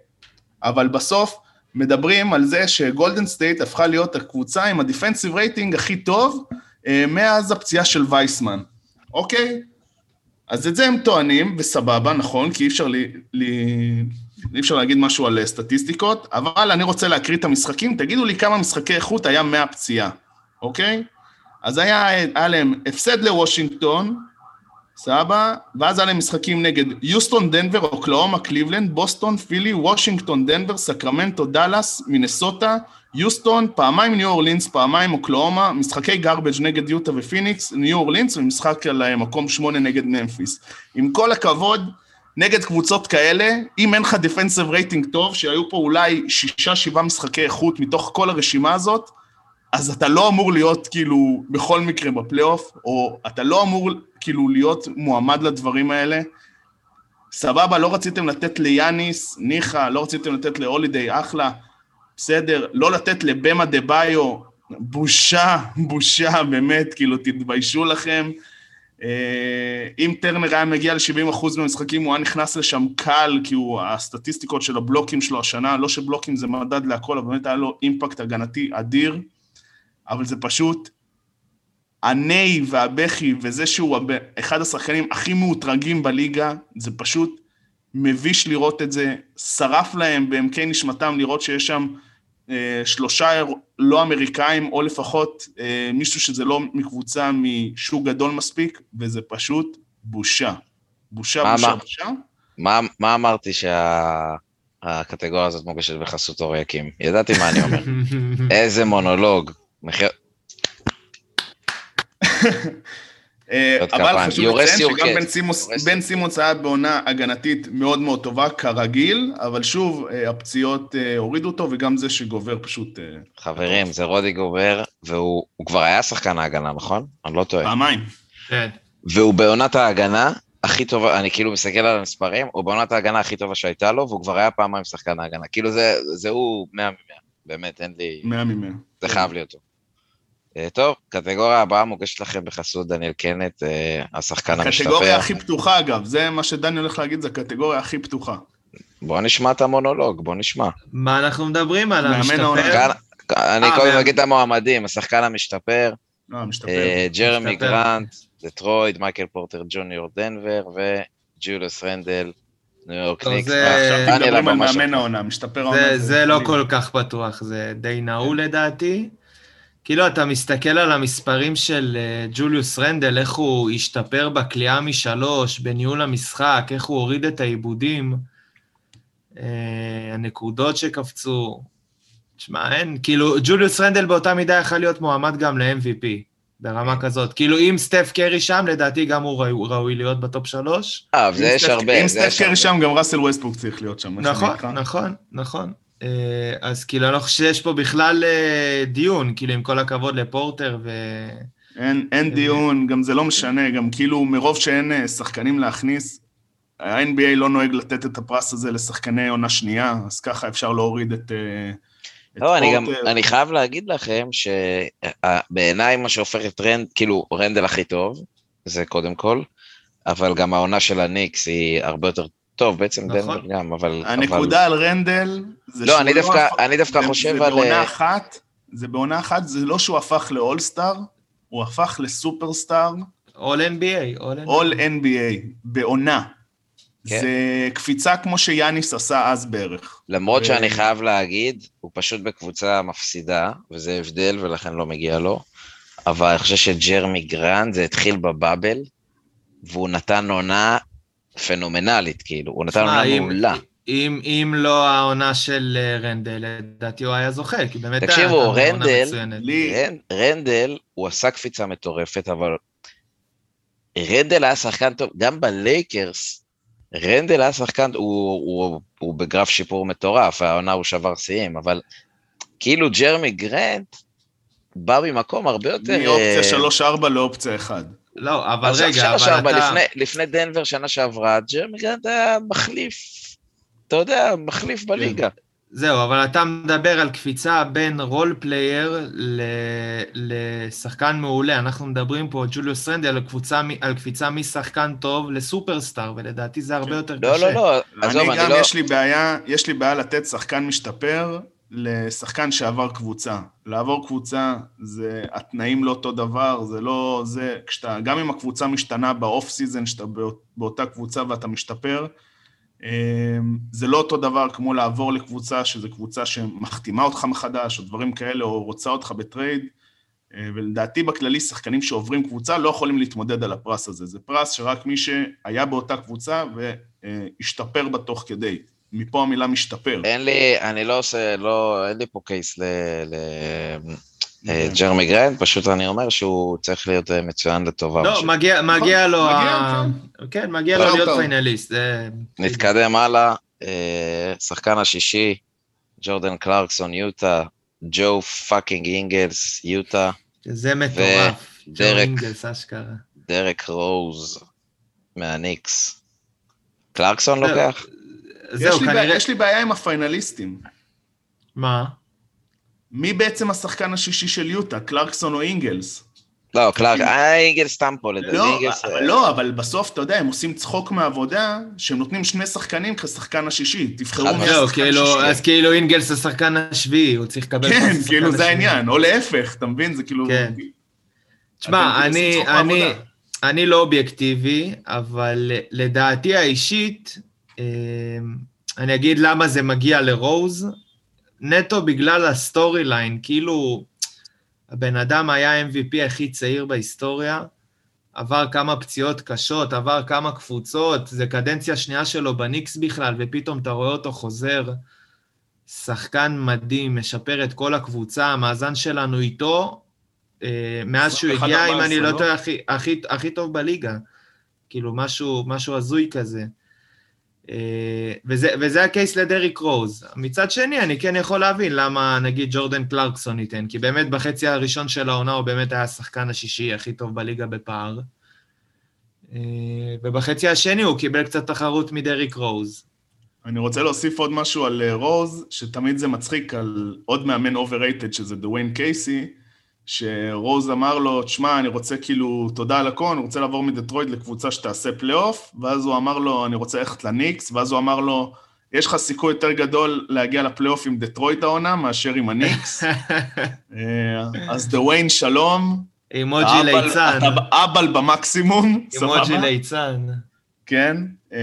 אבל בסוף מדברים על זה שגולדן סטייט הפכה להיות הקבוצה עם ה defensive rating הכי טוב אה, מאז הפציעה של וייסמן, אוקיי? אז את זה הם טוענים, וסבבה, נכון, כי אי אפשר, לי, לי, אי אפשר להגיד משהו על אה, סטטיסטיקות, אבל אני רוצה להקריא את המשחקים, תגידו לי כמה משחקי איכות היה מהפציעה, אוקיי? אז היה, היה להם הפסד לוושינגטון, סבבה, ואז היה להם משחקים נגד יוסטון, דנבר, אוקלהומה, קליבלנד, בוסטון, פילי, וושינגטון, דנבר, סקרמנטו, דאלאס, מינסוטה, יוסטון, פעמיים ניו אורלינס, פעמיים אוקלהומה, משחקי garbage נגד יוטה ופיניקס, ניו אורלינס, ומשחק על אה, מקום שמונה נגד ממפיס. עם כל הכבוד, נגד קבוצות כאלה, אם אין לך defensive rating טוב, שהיו פה אולי שישה, שבעה משחקי איכות מתוך כל הרשימה הזאת, אז אתה לא אמור להיות כאילו בכל מקרה בפלייאוף, או אתה לא אמור, כאילו להיות מועמד לדברים האלה. סבבה, לא רציתם לתת ליאניס, ניחא, לא רציתם לתת להולידיי, אחלה, בסדר. לא לתת לבאם אדבאיו, בושה, בושה, באמת, כאילו, תתביישו לכם. אה, אם טרנר היה מגיע ל-70% מהמשחקים, הוא היה נכנס לשם קל, כי הוא, הסטטיסטיקות של הבלוקים שלו השנה, לא שבלוקים זה מדד להכל, אבל באמת היה לו אימפקט הגנתי אדיר, אבל זה פשוט הניי והבכי, וזה שהוא אחד השחקנים הכי מאותרגים בליגה, זה פשוט מביש לראות את זה, שרף להם בעמקי נשמתם לראות שיש שם אה, שלושה לא אמריקאים, או לפחות אה, מישהו שזה לא מקבוצה משוק גדול מספיק, וזה פשוט בושה. בושה, מה בושה, אמר- בושה. מה, מה אמרתי שהקטגוריה הזאת מוגשת בחסות אור יקים? ידעתי מה אני אומר. איזה מונולוג. מחיר... אה, אבל. חשוב לציין שגם. בן סימוס, בן סימוס היה בעונה הגנתית מאוד מאוד טובה, כרגיל, אבל שוב, אה, הפציעות אה, הורידו אותו, וגם זה שגובר פשוט חברים, זה רודי גובר, והוא הוא כבר היה שחקן ההגנה, נכון? אני לא טועה. פעמיים. כן. והוא בעונת ההגנה הכי טובה, אני כאילו מסתכל על המספרים, הוא בעונת ההגנה הכי טובה שהייתה לו, והוא כבר היה פעמיים שחקן ההגנה. כאילו זה, זה הוא 100 מ-100, באמת, אין לי... מאה ממאה. זה חייב להיות טוב. אה, טוב, קטגוריה הבאה מוגשת לכם בחסות דניאל קנט, אה, השחקן המשתפר. הקטגוריה הכי פתוחה, אגב, זה מה שדני הולך להגיד, זה הקטגוריה הכי פתוחה. בוא נשמע את המונולוג, בוא נשמע. מה אנחנו מדברים על המשתפר? אני אה, קודם. אגיד את המועמדים, השחקן המשתפר, לא, ג'רמי. גרנט, דטרויט, מייקל פורטר ג'וניור דנבר וג'וליוס רנדל, ניו יורק ניקס. זה- עכשיו, דניאל, מדברים על הבן אדם שלך. העונה, משתפר העונה. זה, זה לא. כל כך פתוח, זה די נעול לדעתי. כאילו, אתה מסתכל על המספרים של אה, ג'וליוס רנדל, איך הוא השתפר בקליעה משלוש, בניהול המשחק, איך הוא הוריד את האיבודים, אה, הנקודות שקפצו. תשמע, אין, כאילו, ג'וליוס רנדל באותה מידה יכול להיות מועמד גם ל-MVP, ברמה כזאת. כאילו, אם סטף קרי שם, לדעתי גם הוא ראוי, ראוי להיות ב top שלוש. אה, זה אם יש הרבה, אם זה יש סטף קרי. שם, גם ראסל ווסטברוק צריך להיות שם. נכון. נכון, נכון. אה, אז כאילו, אני לא חושב שיש פה בכלל אה, דיון, כאילו, עם כל הכבוד לפורטר ו... אין, אין דיון, גם זה לא משנה, גם כאילו מרוב שאין אה, שחקנים להכניס, ה-NBA לא נוהג לתת את הפרס הזה לשחקני עונה שנייה, אז ככה אפשר להוריד את... אה, את לא, אני גם. אני חייב להגיד לכם שבעיניי מה שהופך את רנד, כאילו, רנדל הכי טוב, זה קודם כל, אבל גם העונה של הניקס היא הרבה יותר טוב, בעצם נכון. דנבר גם, אבל... הנקודה על רנדל, זה לא, שהוא אני דווקא, הפך- אני דווקא זה- חושב זה על... בעונה אה, אחת, זה בעונה אחת, זה לא שהוא הפך ל all-star, הוא הפך לסופרסטאר, All NBA, All NBA. All NBA, בעונה. כן. זה קפיצה כמו שיאניס עשה אז בערך. למרות ו- שאני חייב להגיד, הוא פשוט בקבוצה מפסידה, וזה הבדל ולכן לא מגיע לו, אבל אני חושב שג'רמי גרנט, זה התחיל ב bubble, והוא נתן עונה פנומנלית, כאילו, הוא נתן עונה אם- מעולה. אם, אם לא העונה של אה, רנדל, לדעתי הוא היה זוכה, כי באמת תקשיבו, רנדל- רנדל, הוא עשה קפיצה מטורפת, אבל רנדל היה שחקן טוב, גם בלייקרס, רנדל היה שחקן, הוא, הוא, הוא בגרף שיפור מטורף, העונה הוא שבר שיאים, אבל כאילו ג'רמי גרנט בא ממקום הרבה יותר... מאופציה אה, 3-4 לאופציה 1. לא, אבל עכשיו רגע, אבל אתה... לפני, לפני דנבר שנה שעברה, ג'רמי גרנט היה מחליף, אתה יודע, מחליף בליגה. זהו, אבל אתה מדבר על קפיצה בין role player ל... לשחקן מעולה. אנחנו מדברים פה, ג'וליוס רנדל, על, קבוצה, מ- על קפיצה משחקן טוב לסופרסטאר, ולדעתי זה הרבה יותר לא, קשה. לא, לא, עזוב, אני אני גם, לא... יש לי בעיה, יש לי בעיה לתת שחקן משתפר לשחקן שעבר קבוצה. לעבור קבוצה, זה, התנאים לא אותו דבר, זה לא, זה, כשאתה, גם אם הקבוצה משתנה ב off season, שאתה באות- באותה קבוצה ואתה משתפר, אמ, זה לא אותו דבר כמו לעבור לקבוצה, שזו קבוצה שמחתימה אותך מחדש, או דברים כאלה, או רוצה אותך ב trade. אה, ולדעתי בכללי, שחקנים שעוברים קבוצה לא יכולים להתמודד על הפרס הזה. זה פרס שרק מי שהיה באותה קבוצה והשתפר בה תוך כדי. מפה המילה משתפר. אין לי, אני לא עושה, לא, אין לי פה case ל... ל... אה, ג'רמי גרנט, פשוט אני אומר שהוא צריך להיות אה, מצוין לטובה. לא. מגיע, מגיע לו... מגיע, ה... כן, מגיע לו טוב, להיות. finalist. נתקדם הלאה, אה, שחקן השישי, ג'ורדן קלרקסון, יוטה, ג'ו fucking אינגלס, יוטה, זה מטורף. ג'ו אינגלס, אשכרה. דרק רוז מהניקס. קלרקסון. לוקח? זהו, יש לי בעיה- כנראה... יש לי בעיה עם ה finalistים. מה? מי בעצם השחקן השישי של יוטה, קלרקסון או אינגלס? לא, קלארק, אה, אינגלס סתם פה לדעתי. לא, אבל אה, לא, אבל בסוף, אתה יודע, הם עושים צחוק מהעבודה, שהם נותנים שני שחקנים כשחקן השישי. תבחרו מי השחקן כאילו, השישי. אז כאילו אינגלס השחקן השביעי, הוא צריך לקבל... כן, כאילו זה. העניין, או להפך, אתה מבין? זה כאילו... כן. תשמע, אני, לא אובייקטיבי, אבל לדעתי האישית, אני אגיד למה זה מגיע לרוז, נטו בגלל ה storyline, כאילו, הבן אדם היה MVP הכי צעיר בהיסטוריה, עבר כמה פציעות קשות, עבר כמה קבוצות, זה קדנציה שנייה שלו בניקס בכלל, ופתאום אתה רואה אותו חוזר. שחקן מדהים, משפר את כל הקבוצה, המאזן שלנו איתו, אה, מאז שהוא 21, הגיע, אם אני לא 14, טועה, הכי, הכי, הכי טוב בליגה. כאילו, משהו, משהו הזוי כזה. אה, וזה, וזה הקייס לדריק רוז. מצד שני, אני כן יכול להבין למה נגיד ג'ורדן קלרקסון ייתן, כי באמת בחצי הראשון של העונה הוא באמת היה השחקן השישי הכי טוב בליגה בפער. אה, ובחצי השני הוא קיבל קצת תחרות מדרק רוז. אני רוצה להוסיף עוד משהו על אה, רוז, שתמיד זה מצחיק על עוד מאמן overrated, שזה דוויין קייסי, שרוז אמר לו, תשמע, אני רוצה כאילו, תודה על הכל, אני רוצה לעבור מדטרויט לקבוצה שתעשה פלייאוף, ואז הוא אמר לו, אני רוצה ללכת לניקס, ואז הוא אמר לו, יש לך סיכוי יותר גדול להגיע לפלייאוף עם דטרויט העונה מאשר עם הניקס. אה, אז דוויין, שלום. אימוג'י ליצן. אתה אבל במקסימום, אימוג'י סבבה? ליצן. כן, אמ,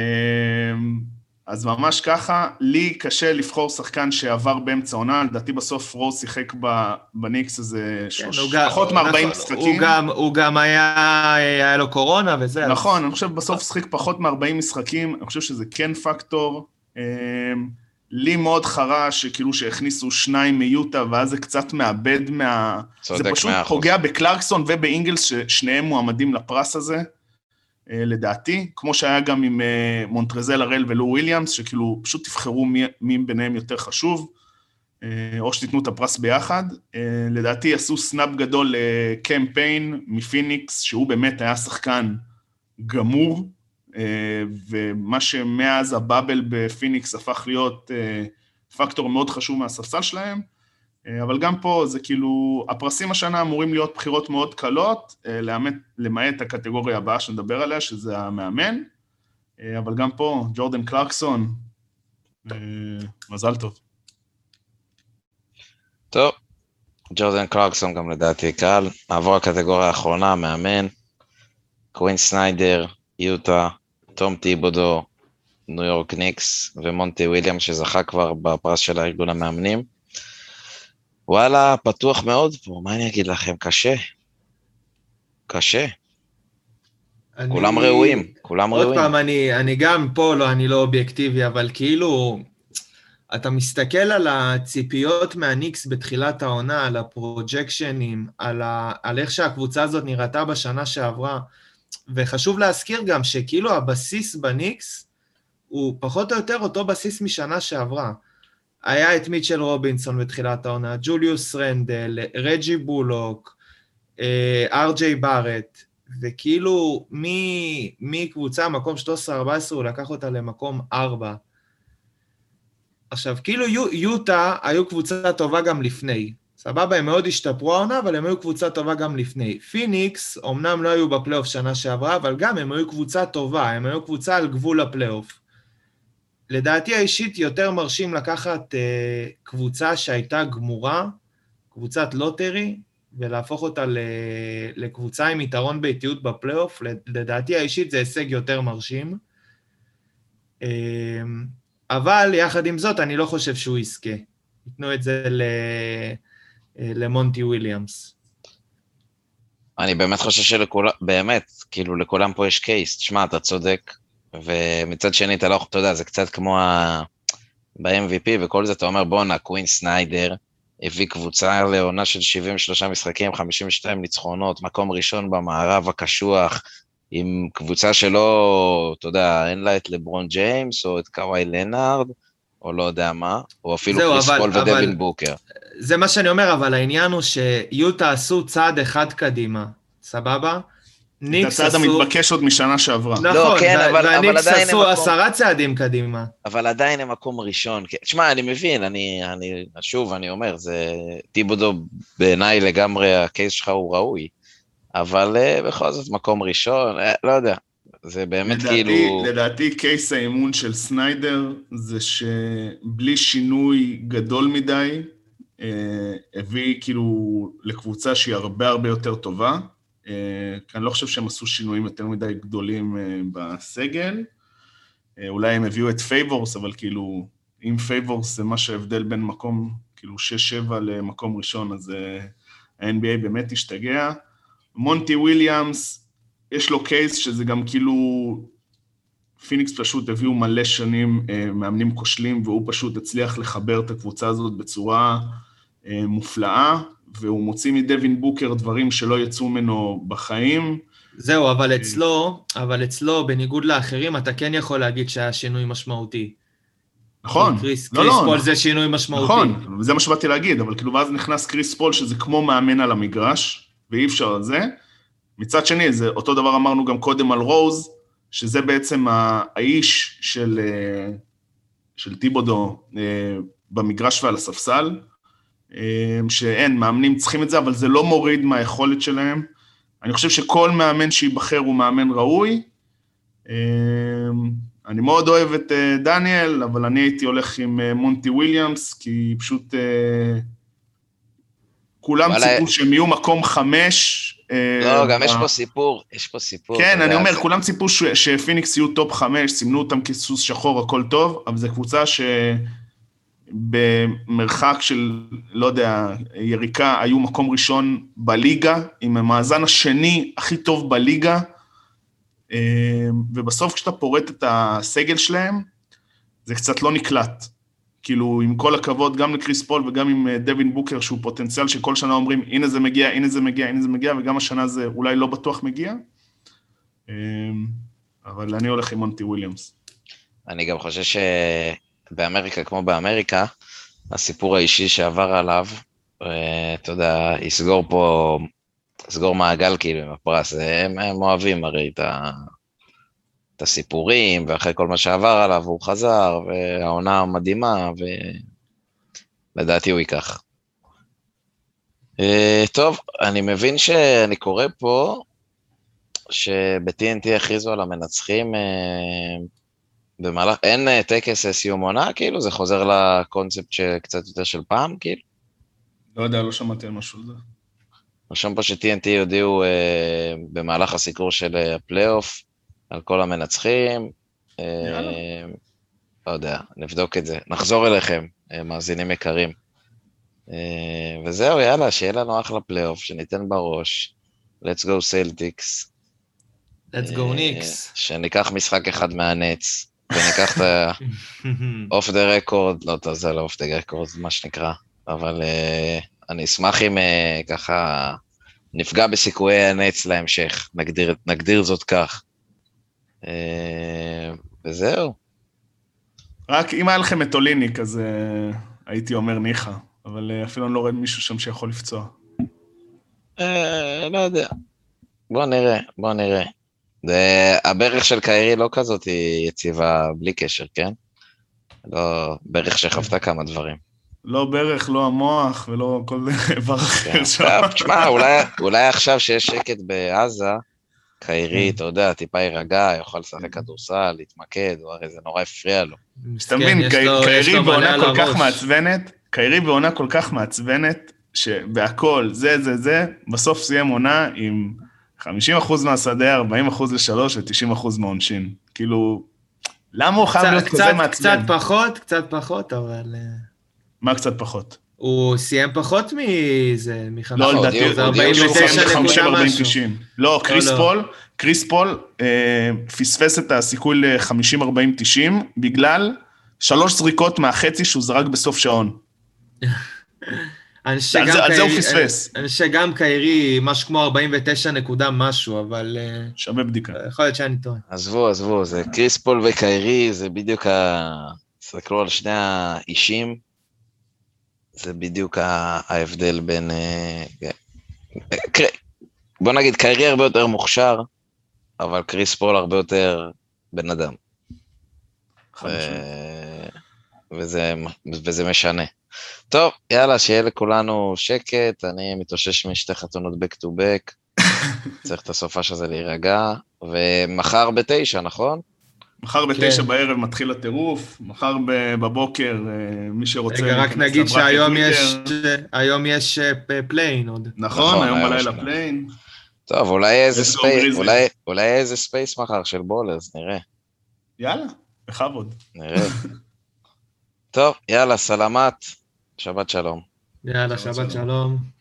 אז ממש ככה, לי קשה לבחור שחקן שעבר באמצע עונה, לדעתי בסוף רוז שיחק ב- בניקס איזה כן, פחות מ-40 נכון, משחקים. הוא גם- הוא גם היה, היה לו קורונה וזה. נכון, אני חושב בסוף שיחק פחות מ-40 משחקים, אני חושב שזה כן פקטור. אמ, לי מאוד חרה שכאילו שהכניסו שניים מיוטה, ואז זה קצת מאבד מה... צודק זה פשוט מאה אחוז. פוגע בקלרקסון ובאינגלס, ששניהם מועמדים לפרס הזה, לדעתי, כמו שהיה גם עם אה, מונטרזל הראל ולו וויליאמס, שכאילו פשוט תבחרו מי, מי ביניהם יותר חשוב, אה, או שתיתנו את הפרס ביחד. אה, לדעתי עשו snub גדול לקאם פיין מפיניקס, שהוא באמת היה שחקן גמור, אה, ומה שמאז ה bubble בפיניקס הפך להיות אה, פקטור מאוד חשוב מהספסל שלהם. אה, אבל גם פה זה כאילו, הפרסים השנה אמורים להיות בחירות מאוד קלות, אה, למעט, הקטגוריה הבאה שנדבר עליה, שזה המאמן. אה, אבל גם פה, ג'ורדן קלרקסון, מזל טוב. טוב, ג'ורדן קלרקסון גם לדעתי קל. נעבור לקטגוריה האחרונה, מאמן. קווין סניידר, יוטה, תום טיבודו, ניו יורק ניקס ומונטי וויליאם שזכה כבר בפרס של הארגון המאמנים. וואלה, פתוח מאוד פה, מה אני אגיד לכם? קשה. קשה. אני- כולם ראויים, כולם עוד ראויים. פעם, אני, אני גם פה, לא, אני לא אובייקטיבי, אבל כאילו, אתה מסתכל על הציפיות מהניקס בתחילת העונה, על הפרוג'קשנים, על, ה, על איך שהקבוצה הזאת נראתה בשנה שעברה, וחשוב להזכיר גם שכאילו הבסיס בניקס הוא פחות או יותר אותו בסיס משנה שעברה. היה את מיטשל רובינסון בתחילת העונה, ג'וליוס רנדל, רג'י בולוק, אה, אר.ג'יי בארט, וכאילו מקבוצה, מקום 13-14, הוא לקח אותה למקום 4. עכשיו, כאילו יו, יוטה היו קבוצה טובה גם לפני. סבבה, הם מאוד השתפרו העונה, אבל הם היו קבוצה טובה גם לפני. פיניקס, אמנם לא היו בפלייאוף שנה שעברה, אבל גם הם היו קבוצה טובה, הם היו קבוצה על גבול הפלייאוף. לדעתי האישית יותר מרשים לקחת אה, קבוצה שהייתה גמורה, קבוצת lottery, ולהפוך אותה ל- לקבוצה עם יתרון ביתיות בפלייאוף, לדעתי האישית זה הישג יותר מרשים. אמ, אבל יחד עם זאת, אני לא חושב שהוא יזכה. ייתנו את זה ל- למונטי וויליאמס. אני באמת חושב שלכולם, באמת, כאילו לכולם פה יש קייס, תשמע, אתה צודק, ומצד שני אתה לא אתה יודע, זה קצת כמו ה... ב-MVP וכל זה, אתה אומר, בואנה, קווין סניידר הביא קבוצה לעונה של 73 משחקים, 52 ניצחונות, מקום ראשון במערב הקשוח, עם קבוצה שלא, אתה יודע, אין לה את לברון ג'יימס, או את קוואי לנארד, או לא יודע מה, או אפילו קריס פול ודווין בוקר. זה מה שאני אומר, אבל העניין הוא שיוטה עשו צעד אחד קדימה, סבבה? את ניקס הצעד עשו... המתבקש עוד משנה שעברה. נכון, כן, וה- אבל- אבל והניקס עדיין הם עשו עשרה צעדים קדימה. אבל עדיין הם מקום ראשון. כן. תשמע, אני מבין, אני, אני, שוב, אני אומר, זה טיבודו בעיניי לגמרי, הקייס שלך הוא ראוי, אבל uh, בכל זאת מקום ראשון, uh, לא יודע, זה באמת לדעתי, כאילו... לדעתי קייס האמון של סניידר זה שבלי שינוי גדול מדי, אה, הביא כאילו לקבוצה שהיא הרבה הרבה יותר טובה. אה, כי אני לא חושב שהם עשו שינויים יותר מדי גדולים אה, בסגל. אה, אולי הם הביאו את פייבורס, אבל כאילו, אם פייבורס זה מה שההבדל בין מקום, כאילו 6-7 למקום ראשון, אז ה-NBA באמת השתגע. מונטי וויליאמס, יש לו case שזה גם כאילו, פיניקס פשוט הביאו מלא שנים מאמנים כושלים, והוא פשוט הצליח לחבר את הקבוצה הזאת בצורה אה, מופלאה, והוא מוציא מדווין בוקר דברים שלא יצאו ממנו בחיים. זהו, אה. אבל אצלו, אבל אצלו, בניגוד לאחרים, אתה כן יכול להגיד שהיה שינוי משמעותי. נכון, קריס, לא, קריס לא, פול זה שינוי משמעותי. נכון, וזה מה שבאתי להגיד, אבל כאילו, ואז נכנס קריס פול, שזה כמו מאמן על המגרש, ואי אפשר על זה. מצד שני, זה אותו דבר אמרנו גם קודם על רוז, שזה בעצם האיש של, אה, של טיבודו אה, במגרש ועל הספסל, אה, שאין, מאמנים צריכים את זה, אבל זה לא מוריד מהיכולת שלהם. אני חושב שכל מאמן שייבחר הוא מאמן ראוי. אה, אני מאוד אוהב את אה, דניאל, אבל אני הייתי הולך עם אה, מונטי וויליאמס, כי פשוט אה, כולם ציפו שהם יהיו מקום חמש. לא, גם יש פה סיפור, יש פה סיפור. כן, אני אומר, כולם ציפו ש- שפיניקס יהיו top חמש, סימנו אותם כסוס שחור, הכל טוב, אבל זו קבוצה שבמרחק של, לא יודע, יריקה, היו מקום ראשון בליגה, עם המאזן השני הכי טוב בליגה, אה, ובסוף כשאתה פורט את הסגל שלהם, זה קצת לא נקלט. כאילו, עם כל הכבוד, גם לקריס פול וגם עם אה, דווין בוקר, שהוא פוטנציאל שכל שנה אומרים, הנה זה מגיע, הנה זה מגיע, הנה זה מגיע, וגם השנה זה אולי לא בטוח מגיע. אמ, אבל אני הולך עם מונטי וויליאמס. אני גם חושב שבאמריקה, כמו באמריקה, הסיפור האישי שעבר עליו, אה, אתה יודע, יסגור פה, יסגור מעגל כאילו עם הפרס. הם, הם אוהבים הרי את, ה, את הסיפורים, ואחרי כל מה שעבר עליו הוא חזר, והעונה מדהימה, ולדעתי הוא ייקח. אה, טוב, אני מבין שאני קורא פה שב-TNT הכריזו על המנצחים אה, במהלך, אין אה, טקס אה, סיום עונה, כאילו? זה חוזר לקונספט שקצת יותר של פעם, כאילו? לא יודע, לא שמעתי על משהו על זה. רשום פה ש-TNT יודיעו אה, במהלך הסיקור של אה, הפלייאוף על כל המנצחים. אה. לא יודע, נבדוק את זה. נחזור אליכם, אה, מאזינים יקרים. אה, וזהו, יאללה, שיהיה לנו אחלה פלייאוף, שניתן בראש. let's go Celtics. let's go אה, ניקס. שניקח משחק אחד מהנץ, וניקח את ה... off the record, לא, זה לא off the record, מה שנקרא, אבל אה, אני אשמח אם אה, ככה נפגע בסיכויי הנץ להמשך, נגדיר, נגדיר זאת כך. אה, וזהו. רק אם היה לכם את אוליניק, אז uh, הייתי אומר ניחא, אבל uh, אפילו אני לא רואה מישהו שם שיכול לפצוע. Uh, לא יודע. בוא נראה, בוא נראה. זה, הברך של קיירי לא כזאת היא יציבה בלי קשר, כן? לא, ברך שחוותה כמה דברים. לא ברך, לא המוח ולא כל איבר אחר כן, שם. טוב, תשמע, אולי, אולי עכשיו שיש שקט בעזה, קיירי, כן. אתה יודע, טיפה יירגע, יוכל לשחק כדורסל, להתמקד, הוא הרי זה נורא הפריע לו. אתה מבין, כן, קיירי בעונה כל כך. מעצבנת, קיירי בעונה כל כך מעצבנת, שבהכל, זה, זה, זה, בסוף סיים עונה עם 50% מהשדה, 40% לשלוש ו-90% מהעונשין. כאילו, למה הוא חייב להיות קצת- כזה מעצבן? קצת פחות, קצת פחות, אבל... אה, מה קצת פחות? הוא סיים פחות מזה, מחמישה. לא, לדעתי, הוא סיים סיים ב-50, 40, 50, 90. לא, קריס לא. פול, קריס פול אה, פספס את הסיכוי ל-50, 40, 90, בגלל שלוש זריקות מהחצי שהוא זרק בסוף שעון. אני חושב שגם זה- על זה הוא קיירי- פספס. אני חושב שגם קיירי, משהו כמו 49 נקודה משהו, אבל אה, שווה בדיקה. יכול להיות שאני טועה. עזבו, עזבו, זה קריס פול וקיירי, זה בדיוק ה... תסתכלו על שני האישים, זה בדיוק ההבדל בין... אה, בוא נגיד, קיירי הרבה יותר מוכשר, אבל קריס פול הרבה יותר בן אדם. ו- וזה משנה. טוב, יאללה, שיהיה לכולנו שקט, אני מתאושש משתי חתונות back to back, צריך את הסופש הזה להירגע, ומחר בתשע, נכון? מחר בתשע כן. בערב מתחיל הטירוף, מחר ב- בבוקר, אה, מי שרוצה... רגע, רק נגיד שהיום. יש, היום יש אה, play-in עוד. נכון, נכון, היום בלילה. play-in. טוב, אולי איזה איזה space. אולי, אולי איזה space מחר של בולרס, נראה, יאללה, בכבוד. נראה. טוב, יאללה, סלמת, שבת שלום. יאללה, שבת שבת שלום. שלום.